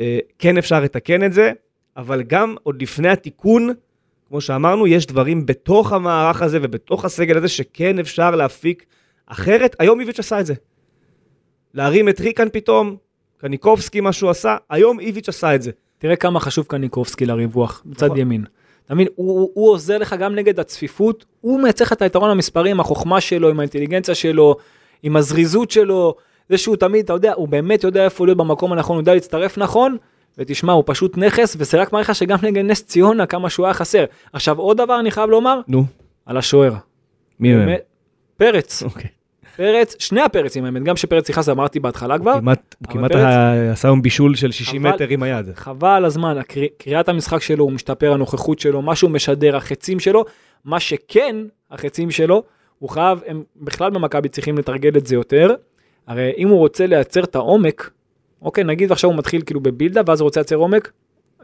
B: אה, כן אפשר לתקן את זה, אבל גם עוד לפני התיקון, כמו שאמרנו, יש דברים בתוך המערך הזה ובתוך הסגל הזה שכן אפשר להפיק אחרת. היום איביץ' עשה את זה. להרים את ריקן פתאום, קניקובסקי, מה שהוא עשה, היום איביץ' עשה את זה.
C: תראה כמה חשוב קניקובסקי לריווח, בצד
B: נכון.
C: ימין. אתה מבין, הוא, הוא, הוא עוזר לך גם נגד הצפיפות, הוא מייצר לך את היתרון המספרי עם החוכמה שלו, עם האינטליגנציה שלו, עם הזריזות שלו, זה שהוא תמיד, אתה יודע, הוא באמת יודע איפה להיות במקום הנכון, הוא יודע להצטרף נכון, ותשמע, הוא פשוט נכס, וזה רק מראה לך שגם נגד נס ציונה, כמה שהוא היה חסר. עכשיו, עוד דבר אני חייב לומר,
B: נו,
C: על השוער.
B: מי?
C: באמת, פרץ,
B: אוקיי.
C: פרץ, שני הפרצים האמת, גם שפרץ נכנס, אמרתי בהתחלה כבר,
B: כמעט, הוא כמעט
C: פרץ-
B: עשה היום בישול של 60
C: אבל-
B: מטר עם היד.
C: חבל הזמן, קריאת המשחק שלו הוא משתפר, הנוכחות שלו, מה שהוא משדר, החצים שלו, מה שכן, החצים שלו, הוא חייב, הם בכלל במכבי צריכים לתרגל את זה יותר, הרי אם הוא רוצה לייצר את העומק, אוקיי, נגיד עכשיו הוא מתחיל כאילו בבילדה, ואז הוא רוצה לייצר עומק,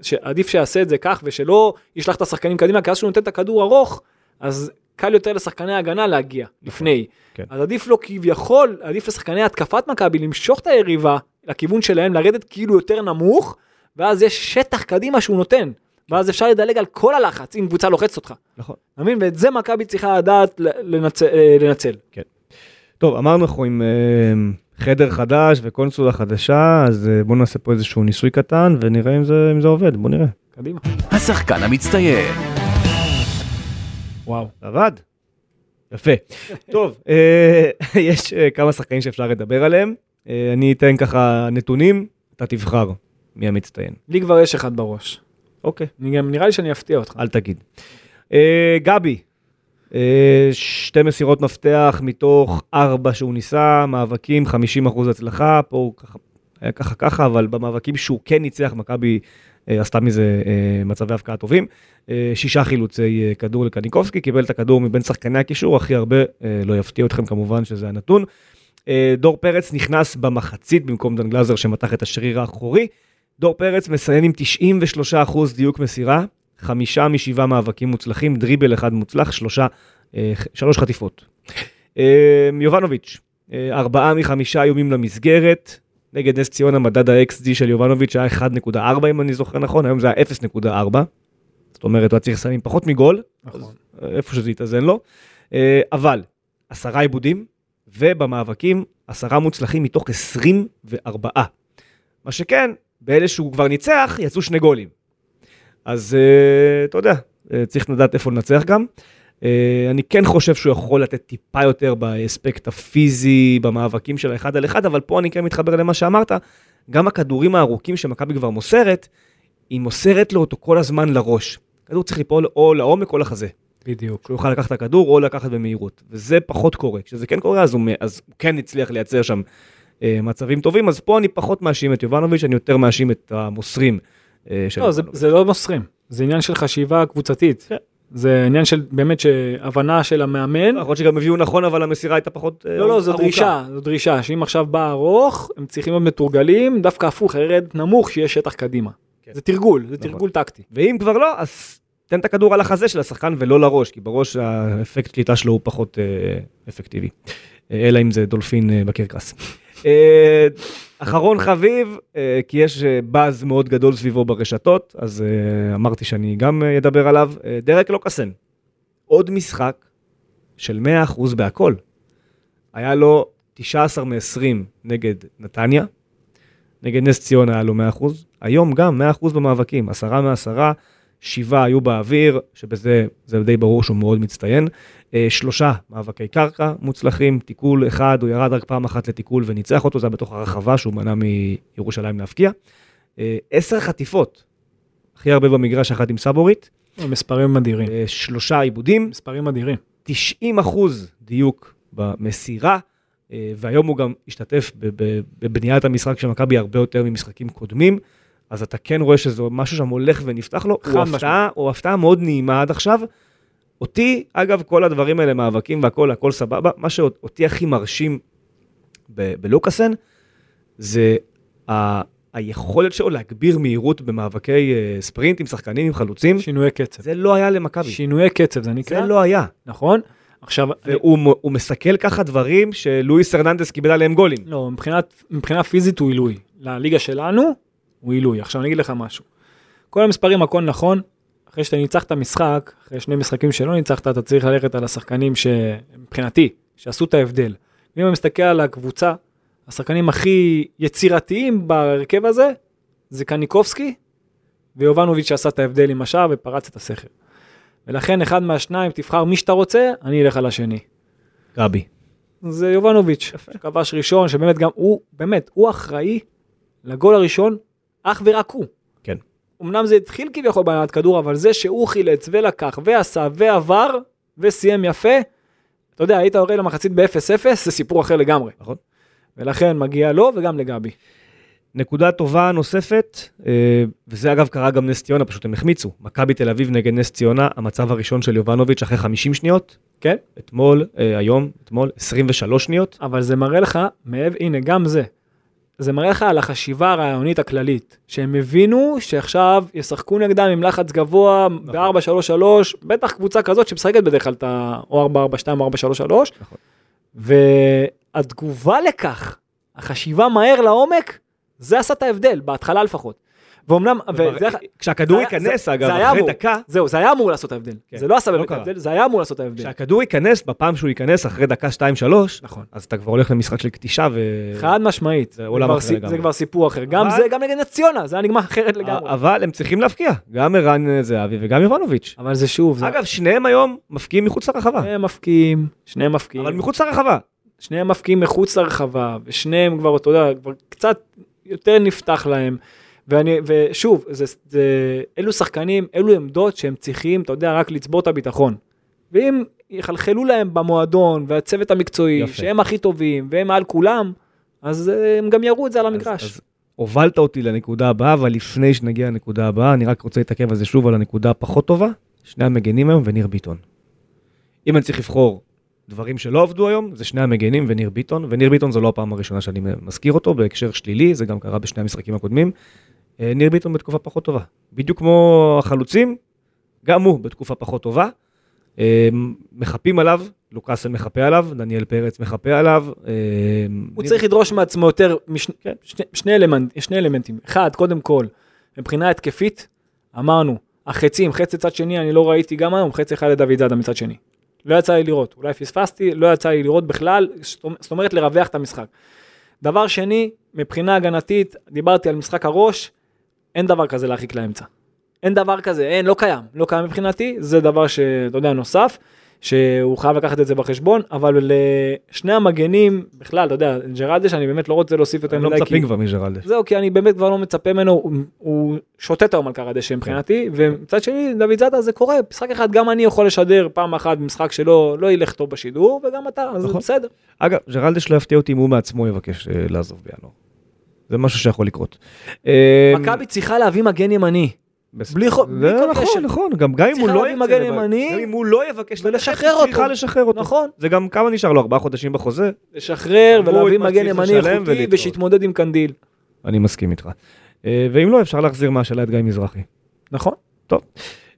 C: שעדיף שיעשה את זה כך, ושלא ישלח את השחקנים קדימה, כי אז שהוא נותן את הכדור ארוך, אז קל יותר לשחקני ההגנה להגיע לפני.
B: כן.
C: אז עדיף לו כביכול, עדיף לשחקני התקפת מכבי למשוך את היריבה לכיוון שלהם, לרדת כאילו יותר נמוך, ואז יש שטח קדימה שהוא נותן. ואז אפשר לדלג על כל הלחץ אם קבוצה לוחצת אותך.
B: נכון.
C: אתה מבין? ואת זה מכבי צריכה לדעת ל- לנצל. אה, לנצל.
B: טוב, אמרנו אנחנו עם אה, חדר חדש וקונסולה חדשה, אז אה, בואו נעשה פה איזשהו ניסוי קטן ונראה אם זה, אם זה עובד, בואו נראה.
C: קדימה.
A: השחקן המצטיין.
C: וואו.
B: עבד. יפה. טוב, אה, יש אה, כמה שחקנים שאפשר לדבר עליהם. אה, אני אתן ככה נתונים, אתה תבחר מי המצטיין.
C: לי כבר יש אחד בראש.
B: אוקיי,
C: אני גם, נראה לי שאני אפתיע אותך.
B: אל תגיד. גבי, שתי מסירות מפתח מתוך ארבע שהוא ניסה, מאבקים 50% הצלחה, פה הוא ככה, היה ככה ככה, אבל במאבקים שהוא כן ניצח, מכבי עשתה מזה אה, מצבי הבקעה טובים. אה, שישה חילוצי אה, כדור לקניקובסקי, קיבל את הכדור מבין שחקני הקישור, הכי הרבה, אה, לא יפתיע אתכם כמובן שזה הנתון. אה, דור פרץ נכנס במחצית במקום דן גלזר שמתח את השריר האחורי. דור פרץ מסיים עם 93% דיוק מסירה, חמישה משבעה מאבקים מוצלחים, דריבל אחד מוצלח, שלושה, אה, שלוש חטיפות. אה, יובנוביץ', אה, ארבעה מחמישה איומים למסגרת, נגד נס ציונה מדד ה-XD של יובנוביץ' היה 1.4 אם אני זוכר נכון, היום זה היה 0.4. זאת אומרת, הוא היה צריך לסיים פחות מגול,
C: נכון.
B: איפה שזה יתאזן לו. אה, אבל, עשרה עיבודים, ובמאבקים, עשרה מוצלחים מתוך 24. מה שכן, באלה שהוא כבר ניצח, יצאו שני גולים. אז אה, אתה יודע, אה, צריך לדעת איפה לנצח גם. אה, אני כן חושב שהוא יכול לתת טיפה יותר באספקט הפיזי, במאבקים של האחד על אחד, אבל פה אני כן מתחבר למה שאמרת, גם הכדורים הארוכים שמכבי כבר מוסרת, היא מוסרת לו אותו כל הזמן לראש. כדור צריך ליפול או לעומק או לחזה.
C: בדיוק.
B: שהוא יוכל לקחת את הכדור או לקחת במהירות, וזה פחות קורה. כשזה כן קורה, אז הוא, אז הוא כן הצליח לייצר שם אה, מצבים טובים, אז פה אני פחות מאשים את יובנוביץ', אני יותר מאשים את המוסרים אה, של
C: לא, זה. זה לא מוסרים. זה עניין של חשיבה קבוצתית.
B: כן.
C: זה עניין של באמת שהבנה של המאמן.
B: יכול להיות שגם הביאו נכון, אבל המסירה הייתה פחות אה,
C: לא, לא, זו
B: ארוכה.
C: דרישה, זו דרישה, שאם עכשיו בא ארוך, הם צריכים להיות מתורגלים, דווקא הפוך, ירד נמוך, שיהיה שטח קדימה.
B: כן.
C: זה תרגול, זה
B: נכון.
C: תרגול טקטי.
B: ואם כבר לא, אז תן את הכדור על החזה של השחקן ולא לראש, כי בראש האפקט קליטה שלו הוא פחות אה, אפקטיבי. אה, אלא אם זה דולפין אה, בקרקס. אה, אחרון חביב, אה, כי יש אה, באז מאוד גדול סביבו ברשתות, אז אה, אמרתי שאני גם אה, אדבר עליו. אה, דרק לוקאסן, עוד משחק של 100% בהכל. היה לו 19 מ-20 נגד נתניה, נגד נס ציונה היה לו 100%, היום גם 100% במאבקים, 10 מ-10, שבעה היו באוויר, שבזה זה די ברור שהוא מאוד מצטיין. אה, שלושה מאבקי קרקע מוצלחים, תיקול אחד, הוא ירד רק פעם אחת לתיקול וניצח אותו, זה היה בתוך הרחבה שהוא מנע מירושלים להפקיע. אה, עשר חטיפות, הכי הרבה במגרש יחד עם סבורית,
C: מספרים אדירים.
B: אה, שלושה עיבודים,
C: מספרים אדירים.
B: 90 אחוז דיוק במסירה, אה, והיום הוא גם השתתף בבניית המשחק של מכבי הרבה יותר ממשחקים קודמים, אז אתה כן רואה שזה משהו שם הולך ונפתח לו, הוא. הפתעה, הוא הפתעה מאוד נעימה עד עכשיו. אותי, אגב, כל הדברים האלה, מאבקים והכל, הכל סבבה, מה שאותי הכי מרשים ב- בלוקאסן, זה ה- היכולת שלו להגביר מהירות במאבקי אה, ספרינט עם שחקנים, עם חלוצים,
C: שינויי קצב.
B: זה לא היה למכבי,
C: שינויי קצב זה
B: זה
C: נקרא,
B: לא היה.
C: נכון? עכשיו,
B: והוא מ- הוא מסכל ככה דברים שלואיס הרננדס קיבל עליהם גולים.
C: לא, מבחינת, מבחינה פיזית הוא עילוי. לליגה שלנו הוא עילוי. עכשיו אני אגיד לך משהו. כל המספרים הכל נכון, אחרי שאתה ניצחת משחק, אחרי שני משחקים שלא ניצחת, אתה צריך ללכת על השחקנים שמבחינתי, שעשו את ההבדל. אם אני מסתכל על הקבוצה, השחקנים הכי יצירתיים בהרכב הזה, זה קניקובסקי ויובנוביץ' שעשה את ההבדל עם השער ופרץ את הסכר. ולכן אחד מהשניים, תבחר מי שאתה רוצה, אני אלך על השני.
B: גבי.
C: זה יובנוביץ', שכבש ראשון, שבאמת גם הוא, באמת, הוא אחראי לגול הראשון, אך ורק הוא.
B: כן.
C: אמנם זה התחיל כביכול בהנעת כדור, אבל זה שהוא חילץ ולקח ועשה ועבר וסיים יפה, אתה יודע, היית יורד למחצית ב-0-0, זה סיפור אחר לגמרי.
B: נכון.
C: ולכן מגיע לו וגם לגבי.
B: נקודה טובה נוספת, אה, וזה אגב קרה גם נס ציונה, פשוט הם החמיצו. מכבי תל אביב נגד נס ציונה, המצב הראשון של יובנוביץ' אחרי 50 שניות.
C: כן.
B: אתמול, אה, היום, אתמול, 23 שניות.
C: אבל זה מראה לך, מעבר, הנה, גם זה. זה מראה לך על החשיבה הרעיונית הכללית, שהם הבינו שעכשיו ישחקו נגדם עם לחץ גבוה ב-4-3-3, בטח קבוצה כזאת שמשחקת בדרך כלל את ה... או 4-4-2 או 4-3-3,
B: נכון.
C: והתגובה לכך, החשיבה מהר לעומק, זה עשה את ההבדל, בהתחלה לפחות. ואומנם, וזה,
B: כשהכדור ייכנס, אגב, אחרי. דקה,
C: זהו, זה היה אמור לעשות את ההבדל.
B: כן.
C: זה לא עשה
B: לא
C: באמת. ההבדל, זה היה אמור לעשות ההבדל.
B: כשהכדור ייכנס, בפעם שהוא ייכנס אחרי דקה 2-3,
C: נכון.
B: אז אתה כבר הולך למשחק של קטישה ו...
C: חד משמעית,
B: זה עולם אחר לגמרי.
C: זה כבר סיפור אחר. גם זה, גם נגד נס ציונה, זה היה נגמר אחרת לגמרי.
B: אבל הם צריכים להפקיע, גם ערן זהבי וגם יובנוביץ'.
C: אבל זה שוב.
B: אגב, שניהם היום מפקיעים מחוץ לרחבה,
C: שניהם מפקיעים, שניהם מפקיעים,
B: אבל מחוץ לרחבה.
C: שניהם מפקיעים מחוץ לרחבה, ושניהם כבר, אתה יודע, כבר קצת יותר נפתח להם. ואני, ושוב, זה, זה, אלו שחקנים, אלו עמדות שהם צריכים, אתה יודע, רק לצבור את הביטחון. ואם יחלחלו להם במועדון, והצוות המקצועי,
B: יפה.
C: שהם הכי טובים, והם מעל כולם, אז אה, הם גם יראו את זה על
B: אז-
C: המגרש.
B: אז הובלת אותי לנקודה הבאה, אבל לפני שנגיע לנקודה הבאה, אני רק רוצה להתעכב על זה שוב, על הנקודה הפחות טובה, שני המגנים היום וניר ביטון. אם אני צריך לבחור דברים שלא עבדו היום, זה שני המגנים וניר ביטון, וניר ביטון זו לא הפעם הראשונה שאני מזכיר אותו, בהקשר שלילי, זה גם קרה בשני המשחקים הקודמים. אה, ניר ביטון בתקופה פחות טובה. בדיוק כמו החלוצים, גם הוא בתקופה פחות טובה. אה, מחפים עליו, לוקאסן מחפה עליו, דניאל פרץ מחפה עליו. אה,
C: הוא צריך לדרוש מעצמו יותר, מש... כן, אלמנטים. אחד, קודם כל, מבחינה התקפית, אמרנו, החצים, חצי צד שני, אני לא ראיתי גם היום, חצי אחד לדוד זאדה מצד שני. לא יצא לי לראות, אולי פספסתי, לא יצא לי לראות בכלל, זאת אומרת לרווח את המשחק. דבר שני, מבחינה הגנתית, דיברתי על משחק הראש, אין דבר כזה להרחיק לאמצע. אין דבר כזה, אין, לא קיים, לא קיים מבחינתי, זה דבר שאתה יודע, נוסף, שהוא חייב לקחת את זה בחשבון, אבל לשני המגנים, בכלל, אתה יודע, ג'רלדש, אני באמת לא רוצה להוסיף יותר
B: לא
C: מדי, כי...
B: מצפים כבר מג'רלדש.
C: זהו, כי אני באמת כבר לא מצפה ממנו, הוא, הוא שוטט היום על קר הדשא מבחינתי, ומצד שני, דוד זאדה זה קורה, משחק אחד גם אני יכול לשדר פעם אחת במשחק שלא לא ילך טוב בשידור, וגם אתה, אז
B: נכון.
C: בסדר.
B: אגב, ג'רלדש לא יפתיע אותי אם הוא מעצמו יבקש אה, לעזוב בינואר. זה משהו שיכול לקרות.
C: מכבי צריכה להביא מגן ימני, בלי כל
B: נכון,
C: קשר.
B: נכון, גם גם אם הוא
C: צריכה
B: לא
C: להביא
B: ירצה
C: מגן
B: לבקש-
C: ימני
B: גם אם הוא לא יבקש
C: ולשחרר אותו.
B: צריכה לשחרר אותו.
C: נכון.
B: זה גם כמה נשאר לו, ארבעה חודשים בחוזה?
C: לשחרר ולהביא מגן ימני איכותי. ושיתמודד עם קנדיל.
B: אני מסכים איתך. אה, ואם לא, אפשר להחזיר מהשאלה את גיא מזרחי.
C: נכון?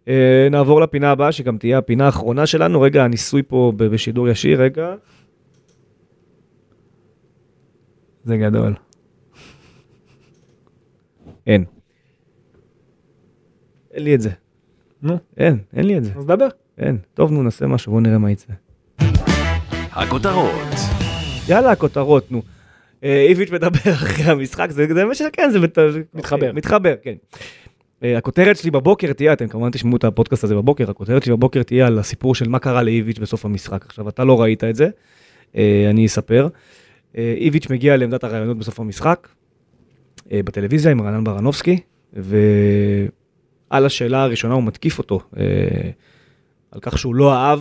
B: אה, נעבור לפינה הבאה, שגם תהיה הפינה האחרונה שלנו. רגע, הניסוי פה בשידור ישיר, רגע.
C: זה גדול.
B: אין. אין לי את זה.
C: נו,
B: אין, אין לי את זה.
C: אז דבר.
B: אין. טוב, נו, נעשה משהו, בואו נראה מה יצא.
A: הכותרות,
B: יאללה, כותרות, נו. אה, איביץ' מדבר אחרי המשחק, זה זה מה שכן, זה מת-
C: מתחבר.
B: מתחבר, כן. אה, הכותרת שלי בבוקר תהיה, אתם כמובן תשמעו את הפודקאסט הזה בבוקר, הכותרת שלי בבוקר תהיה על הסיפור של מה קרה לאיביץ' בסוף המשחק. עכשיו, אתה לא ראית את זה, אה, אני אספר. אה, איביץ' מגיע לעמדת הרעיונות בסוף המשחק, אה, בטלוויזיה עם רענן ברנובסקי, ועל השאלה הראשונה הוא מתקיף אותו, אה, על כך שהוא לא אהב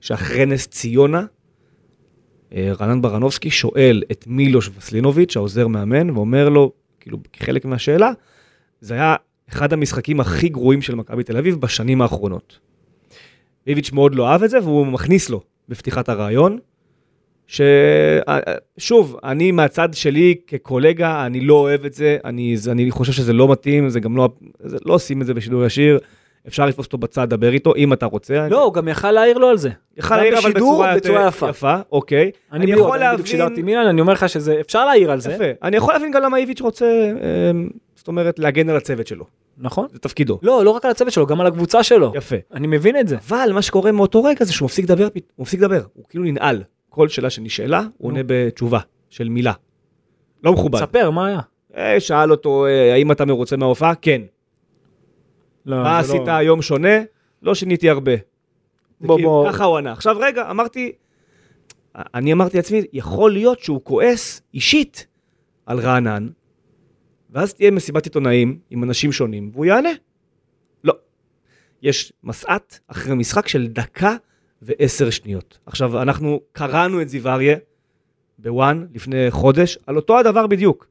B: שאחרי נס ציונה, אה, רענן ברנובסקי שואל את מילוש וסלינוביץ', העוזר מאמן, ואומר לו, כאילו, כחלק מהשאלה, זה היה אחד המשחקים הכי גרועים של מכבי תל אביב בשנים האחרונות. איביץ' מאוד לא אהב את זה, והוא מכניס לו בפתיחת הרעיון, ששוב, אני מהצד שלי כקולגה, אני לא אוהב את זה, אני, אני חושב שזה לא מתאים, זה גם לא, זה, לא עושים את זה בשידור ישיר, אפשר לתפוס אותו בצד, דבר איתו, אם אתה רוצה.
C: לא, הוא גם יכל להעיר לו על זה.
B: יכל להעיר אבל בצורה,
C: בצורה יפה.
B: יפה, אוקיי.
C: אני
B: יכול
C: יכול להבין...
B: להבין-
C: שידרתי מילן, אני אומר לך שזה, אפשר להעיר על זה.
B: יפה. אני יכול להבין גם למה איביץ' רוצה, אמ, זאת אומרת, להגן על הצוות שלו.
C: נכון.
B: זה תפקידו.
C: לא, לא רק על הצוות שלו, גם על הקבוצה שלו.
B: יפה.
C: אני מבין את זה.
B: אבל מה שקורה מאותו רגע זה שהוא מפסיק לדבר, הוא מפסיק לדבר, הוא כאילו ננעל. כל שאלה שנשאלה, הוא עונה בתשובה של מילה. לא מכובד.
C: ספר, מה היה?
B: אה, שאל אותו, אה, האם אתה מרוצה מההופעה? כן.
C: לא,
B: מה
C: לא-
B: עשית היום שונה? לא שיניתי הרבה.
C: בוא,
B: כאילו,
C: בוא.
B: ככה הוא ענה. עכשיו רגע, אמרתי, אני אמרתי לעצמי, יכול להיות שהוא כועס אישית על רענן, ואז תהיה מסיבת עיתונאים עם אנשים שונים, והוא יענה. לא. יש מסעת אחרי משחק של דקה ועשר שניות. עכשיו, אנחנו קראנו את זיו אריה בוואן לפני חודש, על אותו הדבר בדיוק.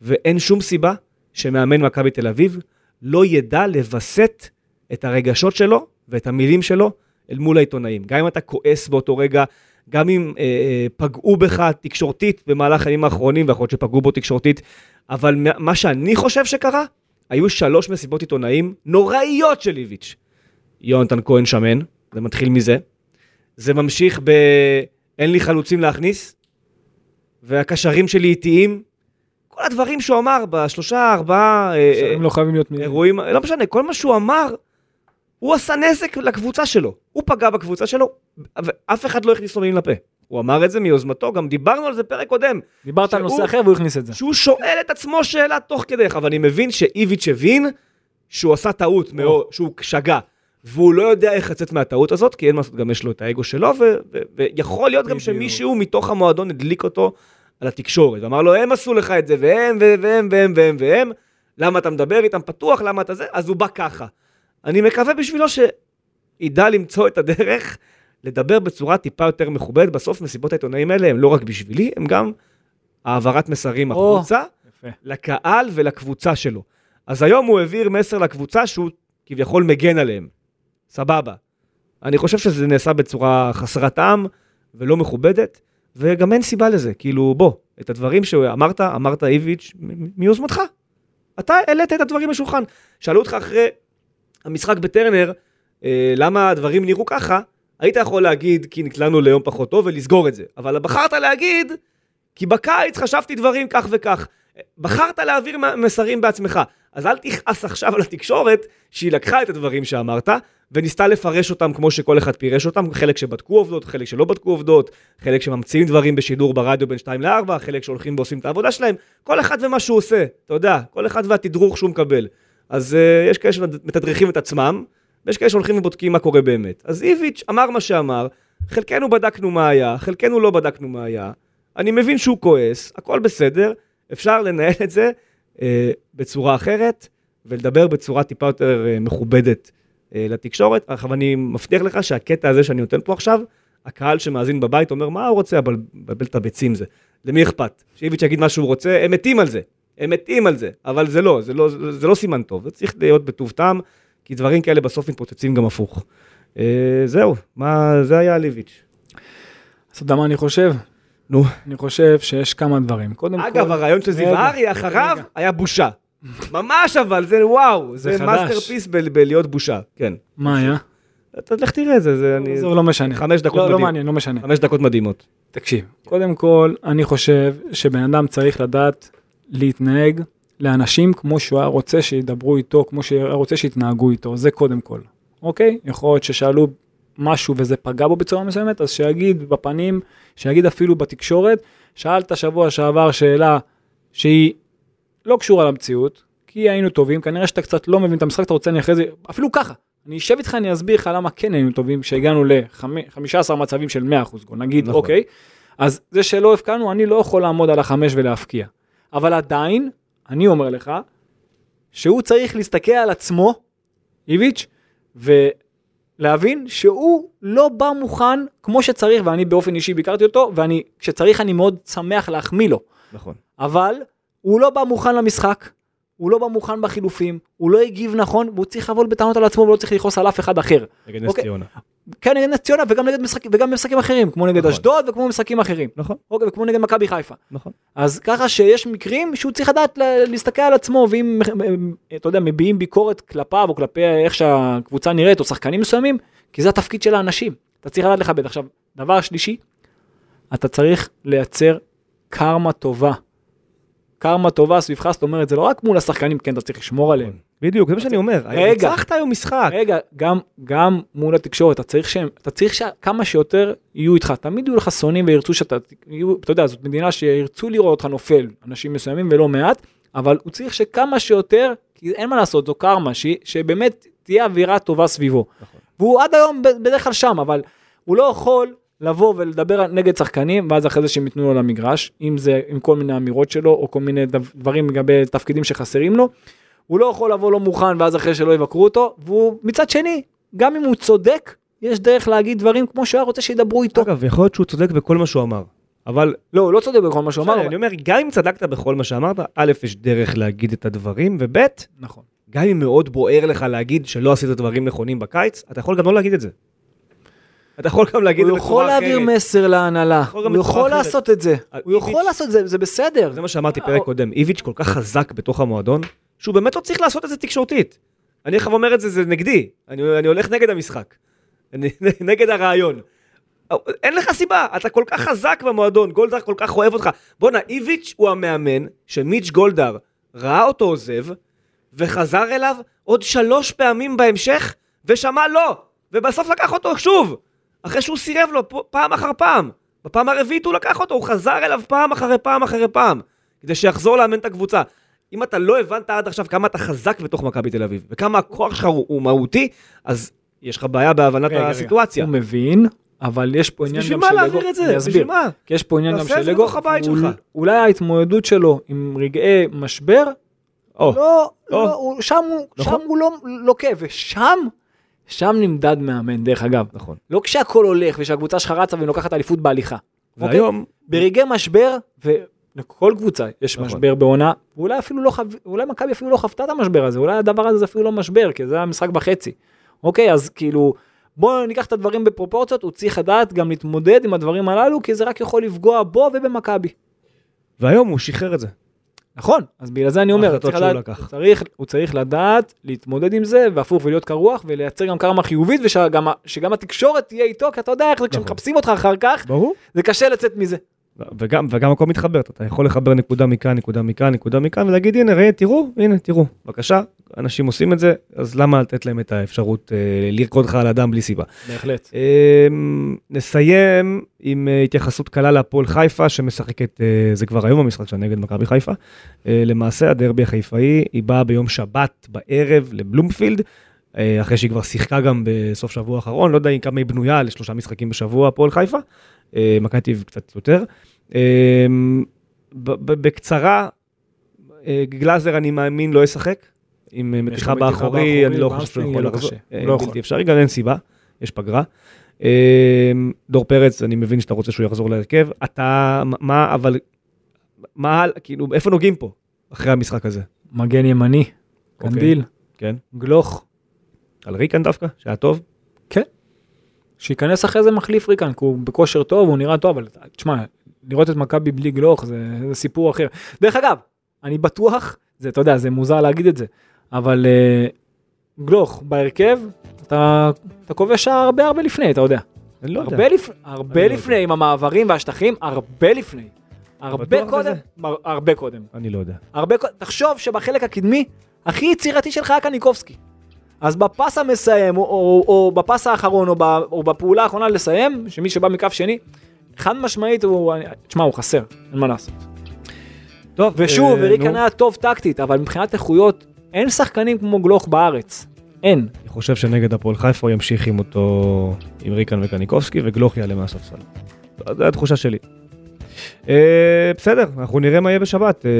B: ואין שום סיבה שמאמן מכבי תל אביב לא ידע לווסת את הרגשות שלו ואת המילים שלו אל מול העיתונאים. גם אם אתה כועס באותו רגע, גם אם אה, אה, פגעו בך תקשורתית במהלך הימים האחרונים, ויכול להיות שפגעו בו תקשורתית, אבל מה- שאני חושב שקרה, היו שלוש מסיבות עיתונאים נוראיות של איביץ'. יונתן כהן שמן, זה מתחיל מזה. זה ממשיך ב... אין לי חלוצים להכניס, והקשרים שלי איטיים. כל הדברים שהוא אמר בשלושה, ארבעה... אה, אה,
C: הם לא חייבים להיות... מ-
B: אירועים, לא משנה, כל מה שהוא אמר, הוא עשה נזק לקבוצה שלו. הוא פגע בקבוצה שלו, ואף אחד לא הכניס לו מילים לפה. הוא אמר את זה מיוזמתו, גם דיברנו על זה פרק קודם.
C: דיברת על נושא אחר והוא הכניס את זה.
B: שהוא שואל את עצמו שאלה תוך כדי, אבל אני מבין שאיביץ' הבין שהוא עשה טעות, מאוד, שהוא שגה. והוא לא יודע איך לצאת מהטעות הזאת, כי אין מה לעשות, גם יש לו את האגו שלו, ו- ו- ויכול להיות גם. שמישהו מתוך המועדון הדליק אותו על התקשורת, ואמר לו, הם עשו לך את זה, והם, ו- והם, והם, והם, והם, למה אתה מדבר איתם פתוח, למה אתה זה, אז הוא בא ככה. אני מקווה בשבילו שידע למצוא את הדרך לדבר בצורה טיפה יותר מכובדת. בסוף מסיבות העיתונאים האלה הם לא רק בשבילי, הם גם העברת מסרים
C: או.
B: החוצה.
C: יפה.
B: לקהל ולקבוצה שלו. אז היום הוא העביר מסר לקבוצה שהוא כביכול מגן עליהם. סבבה. אני חושב שזה נעשה בצורה חסרת טעם ולא מכובדת, וגם אין סיבה לזה. כאילו, בוא, את הדברים שאמרת, אמרת איביץ' מיוזמתך. אתה העלית את הדברים לשולחן. שאלו אותך אחרי המשחק בטרנר, אה, למה הדברים נראו ככה, היית יכול להגיד כי נקלענו ליום פחות טוב ולסגור את זה. אבל בחרת להגיד, כי בקיץ חשבתי דברים כך וכך. בחרת להעביר מסרים בעצמך. אז אל תכעס עכשיו על התקשורת שהיא לקחה את הדברים שאמרת וניסתה לפרש אותם כמו שכל אחד פירש אותם, חלק שבדקו עובדות, חלק שלא בדקו עובדות, חלק שממציאים דברים בשידור ברדיו בין 2 ל-4, חלק שהולכים ועושים את העבודה שלהם, כל אחד ומה שהוא עושה, אתה יודע, כל אחד והתדרוך שהוא מקבל. אז uh, יש כאלה שמתדרכים את עצמם, ויש כאלה שהולכים ובודקים מה קורה באמת. אז איביץ' אמר מה שאמר, חלקנו בדקנו מה היה, חלקנו לא בדקנו מה היה, אני מבין שהוא כועס, הכל בסדר, אפשר לנהל את זה אה, בצורה אחרת, ולדבר בצורה טיפה יותר אה, מכובדת אה, לתקשורת. עכשיו אני מבטיח לך שהקטע הזה שאני נותן פה עכשיו, הקהל שמאזין בבית אומר, מה הוא רוצה, אבל מבלבל את הביצים זה. למי אכפת? שאיביץ' יגיד מה שהוא רוצה, הם מתים על זה. הם מתים על זה, אבל זה לא, זה לא, זה, לא סימן טוב, זה צריך להיות בטוב טעם, כי דברים כאלה בסוף מתפוצצים גם הפוך. אה, זהו, מה, זה היה על איביץ'.
C: אז אתה יודע מה אני חושב?
B: נו.
C: אני חושב שיש כמה דברים. קודם כל...
B: אגב, הרעיון של זיו אריה אחריו
C: רגע.
B: היה בושה. ממש אבל, זה וואו,
C: זה
B: זה
C: חדש.
B: masterpiece ב- בלהיות בושה, כן.
C: מה היה?
B: אתה לך תראה את זה, זה אני...
C: זה לא משנה.
B: חמש דקות
C: לא, לא. מעניין, לא משנה.
B: חמש דקות מדהימות.
C: תקשיב, קודם כל, אני חושב שבן אדם צריך לדעת להתנהג לאנשים כמו שהוא היה רוצה שידברו איתו, כמו שהוא היה רוצה שיתנהגו איתו, זה קודם כל, אוקיי? יכול להיות ששאלו משהו וזה פגע בו בצורה מסוימת, אז שיגיד בפנים, שיגיד אפילו בתקשורת, שאלת שבוע שעבר שאלה שהיא לא קשורה למציאות, כי היינו טובים, כנראה שאתה קצת לא מבין את המשחק, אתה רוצה אני אחרי זה, אפילו ככה, אני אשב איתך, אני אסביר לך למה כן היינו טובים, שהגענו ל-15 מצבים של 100% גול, נגיד,
B: נכון.
C: אוקיי, אז זה שלא הפקענו, אני לא יכול לעמוד על החמש ולהפקיע. אבל עדיין, אני אומר לך, שהוא צריך להסתכל על עצמו, איביץ', ולהבין שהוא לא בא מוכן כמו שצריך, ואני באופן אישי ביקרתי אותו, ואני, כשצריך אני מאוד שמח להחמיא לו.
B: נכון.
C: אבל הוא לא בא מוכן למשחק, הוא לא בא מוכן בחילופים, הוא לא הגיב נכון, והוא צריך לבוא בטענות על עצמו ולא צריך לכעוס על אף אחד אחר.
B: נגד נס
C: אוקיי.
B: ציונה.
C: כן, נגד נס ציונה וגם נגד משחק, וגם במשחקים אחרים, כמו נגד
B: נכון.
C: אשדוד וכמו במשחקים אחרים.
B: נכון,
C: אוקיי, וכמו נגד מכבי חיפה.
B: נכון.
C: אז ככה שיש מקרים שהוא צריך לדעת להסתכל על עצמו, ואם, אתה יודע, מביעים ביקורת כלפיו או כלפי איך שהקבוצה נראית, או שחקנים מסוימים, כי זה התפקיד של האנשים. אתה צריך לדעת לכבד. עכשיו, דבר שלישי, אתה צריך לייצר קרמה טובה. קרמה טובה סביבך, זאת אומרת, זה לא רק מול השחקנים, כן, אתה צריך לשמור עליהם.
B: בדיוק, זה מה שאני אומר.
C: רגע.
B: ניצחת היום משחק.
C: רגע, גם, גם מול התקשורת, אתה צריך שהם, אתה צריך שכמה שיותר יהיו איתך, תמיד יהיו לך שונאים וירצו שאתה, יהיו, אתה יודע, זאת מדינה שירצו לראות אותך נופל, אנשים מסוימים ולא מעט, אבל הוא צריך שכמה שיותר, כי אין מה לעשות, זו קרמה, ש, שבאמת תהיה אווירה טובה סביבו.
B: נכון.
C: והוא עד היום בדרך כלל שם, אבל הוא לא יכול לבוא ולדבר נגד שחקנים, ואז אחרי זה שהם ייתנו לו למגרש, אם זה עם כל מיני אמירות שלו, או כל מיני דב- דברים לגבי תפקידים שחסרים לו. הוא לא יכול לבוא לא מוכן ואז אחרי שלא יבקרו אותו, והוא מצד שני, גם אם הוא צודק, יש דרך להגיד דברים כמו שהוא היה רוצה שידברו איתו.
B: אגב, יכול להיות שהוא צודק בכל מה שהוא אמר. אבל
C: לא, הוא לא צודק בכל מה שהוא אמר.
B: אני אומר, גם אם צדקת בכל מה שאמרת, א', יש דרך להגיד את הדברים, וב',
C: נכון.
B: גם אם מאוד בוער לך להגיד שלא עשית דברים נכונים בקיץ, אתה יכול גם לא להגיד את זה. אתה יכול גם להגיד את
C: הוא
B: זה
C: יכול
B: בצורה
C: להעביר
B: אחרת.
C: מסר להנהלה,
B: יכול גם
C: הוא
B: בצורה
C: יכול
B: אחרת.
C: לעשות את זה,
B: אה,
C: הוא יכול לעשות את זה, זה בסדר.
B: זה מה שאמרתי פרק קודם, איביץ' כל כך חזק בתוך המועדון, שהוא באמת לא צריך לעשות את זה תקשורתית. אני עכשיו אומר את זה, זה נגדי. אני, אני הולך נגד המשחק. אני, נגד הרעיון. אין לך סיבה, אתה כל כך חזק במועדון, גולדהר כל כך אוהב אותך. בואנה, איביץ' הוא המאמן שמיץ' גולדהר ראה אותו עוזב, וחזר אליו עוד שלוש פעמים בהמשך, ושמע לא, ובסוף לקח אותו שוב, אחרי שהוא סירב לו פעם אחר פעם. בפעם הרביעית הוא לקח אותו, הוא חזר אליו פעם אחרי פעם אחרי פעם, כדי שיחזור לאמן את הקבוצה. אם אתה לא הבנת עד עכשיו כמה אתה חזק בתוך מכבי תל אביב, וכמה הכוח שלך הוא, הוא מהותי, אז יש לך בעיה בהבנת
C: רגע, רגע,
B: הסיטואציה.
C: הוא מבין, אבל יש פה עניין
B: בשביל
C: גם
B: מה
C: של אגו.
B: להעביר את זה? בשביל. מה?
C: כי יש פה עניין גם
B: תעשה את
C: של
B: זה
C: אגו,
B: בתוך הבית שלך.
C: אולי ההתמודדות שלו עם רגעי משבר,
B: או,
C: לא,
B: או.
C: לא, שם הוא
B: נכון.
C: שם הוא לא לוקה, ושם, שם נמדד מאמן, דרך אגב.
B: נכון.
C: לא כשהכול הולך ושהקבוצה שלך רצה והיא לוקחת אליפות בהליכה. אוקיי?
B: והיום,
C: ברגעי משבר, ולכל קבוצה יש
B: נכון.
C: משבר בעונה, ואולי אפילו לא חו... אולי מכבי אפילו לא חוותה את המשבר הזה, אולי הדבר הזה זה אפילו לא משבר, כי זה היה משחק בחצי. אוקיי, אז כאילו, בואו ניקח את הדברים בפרופורציות, הוא צריך לדעת גם להתמודד עם הדברים הללו, כי זה רק יכול לפגוע בו ובמכבי.
B: והיום הוא שחרר את זה.
C: נכון, אז בגלל זה אני אומר, צריך לדעת. הוא צריך, הוא צריך לדעת להתמודד עם זה, והפוך ולהיות קרוח, ולייצר גם קרמה חיובית, ושגם שגם התקשורת תהיה איתו, כי אתה יודע איך זה,
B: נכון.
C: כשמחפשים אותך אחר כך,
B: ברור.
C: זה קשה לצאת מזה.
B: וגם, וגם הכל מתחבר, אתה יכול לחבר נקודה מכאן, נקודה מכאן, נקודה מכאן, ולהגיד הנה, ראה, תראו, הנה, תראו, בבקשה, אנשים עושים את זה, אז למה לתת להם את האפשרות אה, לרקוד לך על הדם בלי סיבה.
C: בהחלט.
B: אה, נסיים עם אה, התייחסות קלה להפועל חיפה, שמשחקת, אה, זה כבר היום המשחק שלה נגד מכבי חיפה. אה, למעשה, הדרבי החיפאי, היא באה ביום שבת בערב לבלומפילד, אחרי שהיא כבר שיחקה גם בסוף שבוע האחרון, לא יודע אם כמה היא בנויה לשלושה משחקים בשבוע, הפועל חיפה. אה, מכבי תל אביב קצת יותר. אה, בקצרה, אה, גלאזר אני מאמין לא ישחק. עם אה, מתיחה באחורי, אני לא חושב שהוא יכול לחזור. אה,
C: לא.
B: בלתי אפשרי, גם אין סיבה, יש פגרה. אה, דור פרץ, אני מבין שאתה רוצה שהוא יחזור להרכב. אתה, מה, אבל, מה, כאילו, איפה נוגעים פה, אחרי המשחק הזה?
C: מגן ימני,
B: אוקיי.
C: קנדיל,
B: כן?
C: גלוך,
B: על ריקן דווקא, שהיה טוב?
C: שייכנס אחרי זה מחליף ריקן, כי הוא בכושר טוב, הוא נראה טוב, אבל תשמע, לראות את מכבי בלי גלוך זה, זה סיפור אחר. דרך אגב, אני בטוח, זה, אתה יודע, זה מוזר להגיד את זה, אבל uh, גלוך בהרכב, אתה, אתה כובש הרבה הרבה לפני, אתה יודע.
B: אני לא יודע.
C: הרבה, לפ... הרבה
B: לא
C: לפני, עם המעברים והשטחים, הרבה לפני. הרבה קודם? מר- הרבה קודם.
B: אני לא יודע.
C: הרבה קודם, תחשוב שבחלק הקדמי, הכי יצירתי שלך היה קניקובסקי. אז בפס המסיים, או, או, או בפס האחרון, או, ב, או בפעולה האחרונה לסיים, שמי שבא מכף שני, חד משמעית הוא, תשמע, הוא חסר, אין מה לעשות.
B: טוב,
C: ושוב,
B: אה,
C: ריקן. היה טוב טקטית, אבל מבחינת איכויות, אין שחקנים כמו גלוך בארץ. אין.
B: אני חושב שנגד הפועל חיפה הוא ימשיך עם אותו, עם ריקן וקניקובסקי, וגלוך יעלה מהספסל. זו התחושה שלי. אה, בסדר, אנחנו נראה מה יהיה בשבת. אה,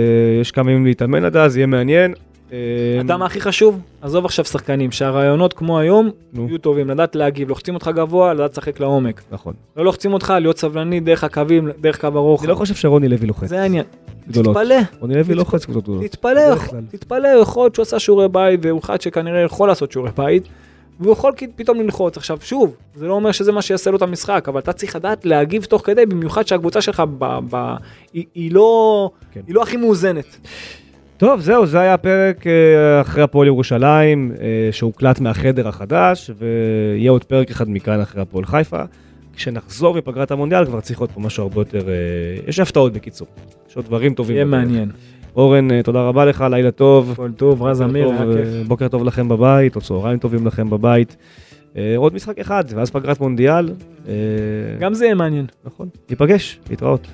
B: יש כמה ימים להתאמן עד אז, יהיה מעניין.
C: אתה יודע מה הכי חשוב? עזוב עכשיו שחקנים, שהרעיונות כמו היום. יהיו טובים, לדעת להגיב, לוחצים אותך גבוה, לדעת לשחק לעומק.
B: נכון.
C: לא לוחצים אותך, להיות סבלני דרך הקווים, דרך קו הרוחב.
B: אני לא חושב שרוני לוי לוחץ.
C: זה העניין. תתפלא,
B: רוני לוי לוחץ קבוצות גדולות.
C: תתפלא. תתפלא, יכול להיות שהוא עשה שיעורי בית, והוא אחד שכנראה יכול לעשות שיעורי בית, והוא יכול פתאום ללחוץ. עכשיו, שוב, זה לא אומר שזה מה שיעשה לו את המשחק, אבל אתה צריך לדעת להגיב תוך כדי, במיוחד שהקבוצה שלך ב, ב, היא, היא, לא,
B: כן.
C: היא לא הכי מאוזנת.
B: טוב, זהו, זה היה הפרק אה, אחרי הפועל ירושלים, אה, שהוקלט מהחדר החדש, ויהיה עוד פרק אחד מכאן אחרי הפועל חיפה. כשנחזור מפגרת המונדיאל כבר צריך להיות פה משהו הרבה יותר... אה, יש הפתעות בקיצור. יש עוד דברים טובים.
C: יהיה. מעניין.
B: אורן, תודה רבה לך, לילה טוב.
C: כל טוב, רז אמיר, היה כיף.
B: בוקר טוב לכם בבית, או צהריים טובים לכם בבית. עוד משחק אחד, ואז פגרת מונדיאל.
C: גם זה יהיה מעניין.
B: נכון. ניפגש, להתראות.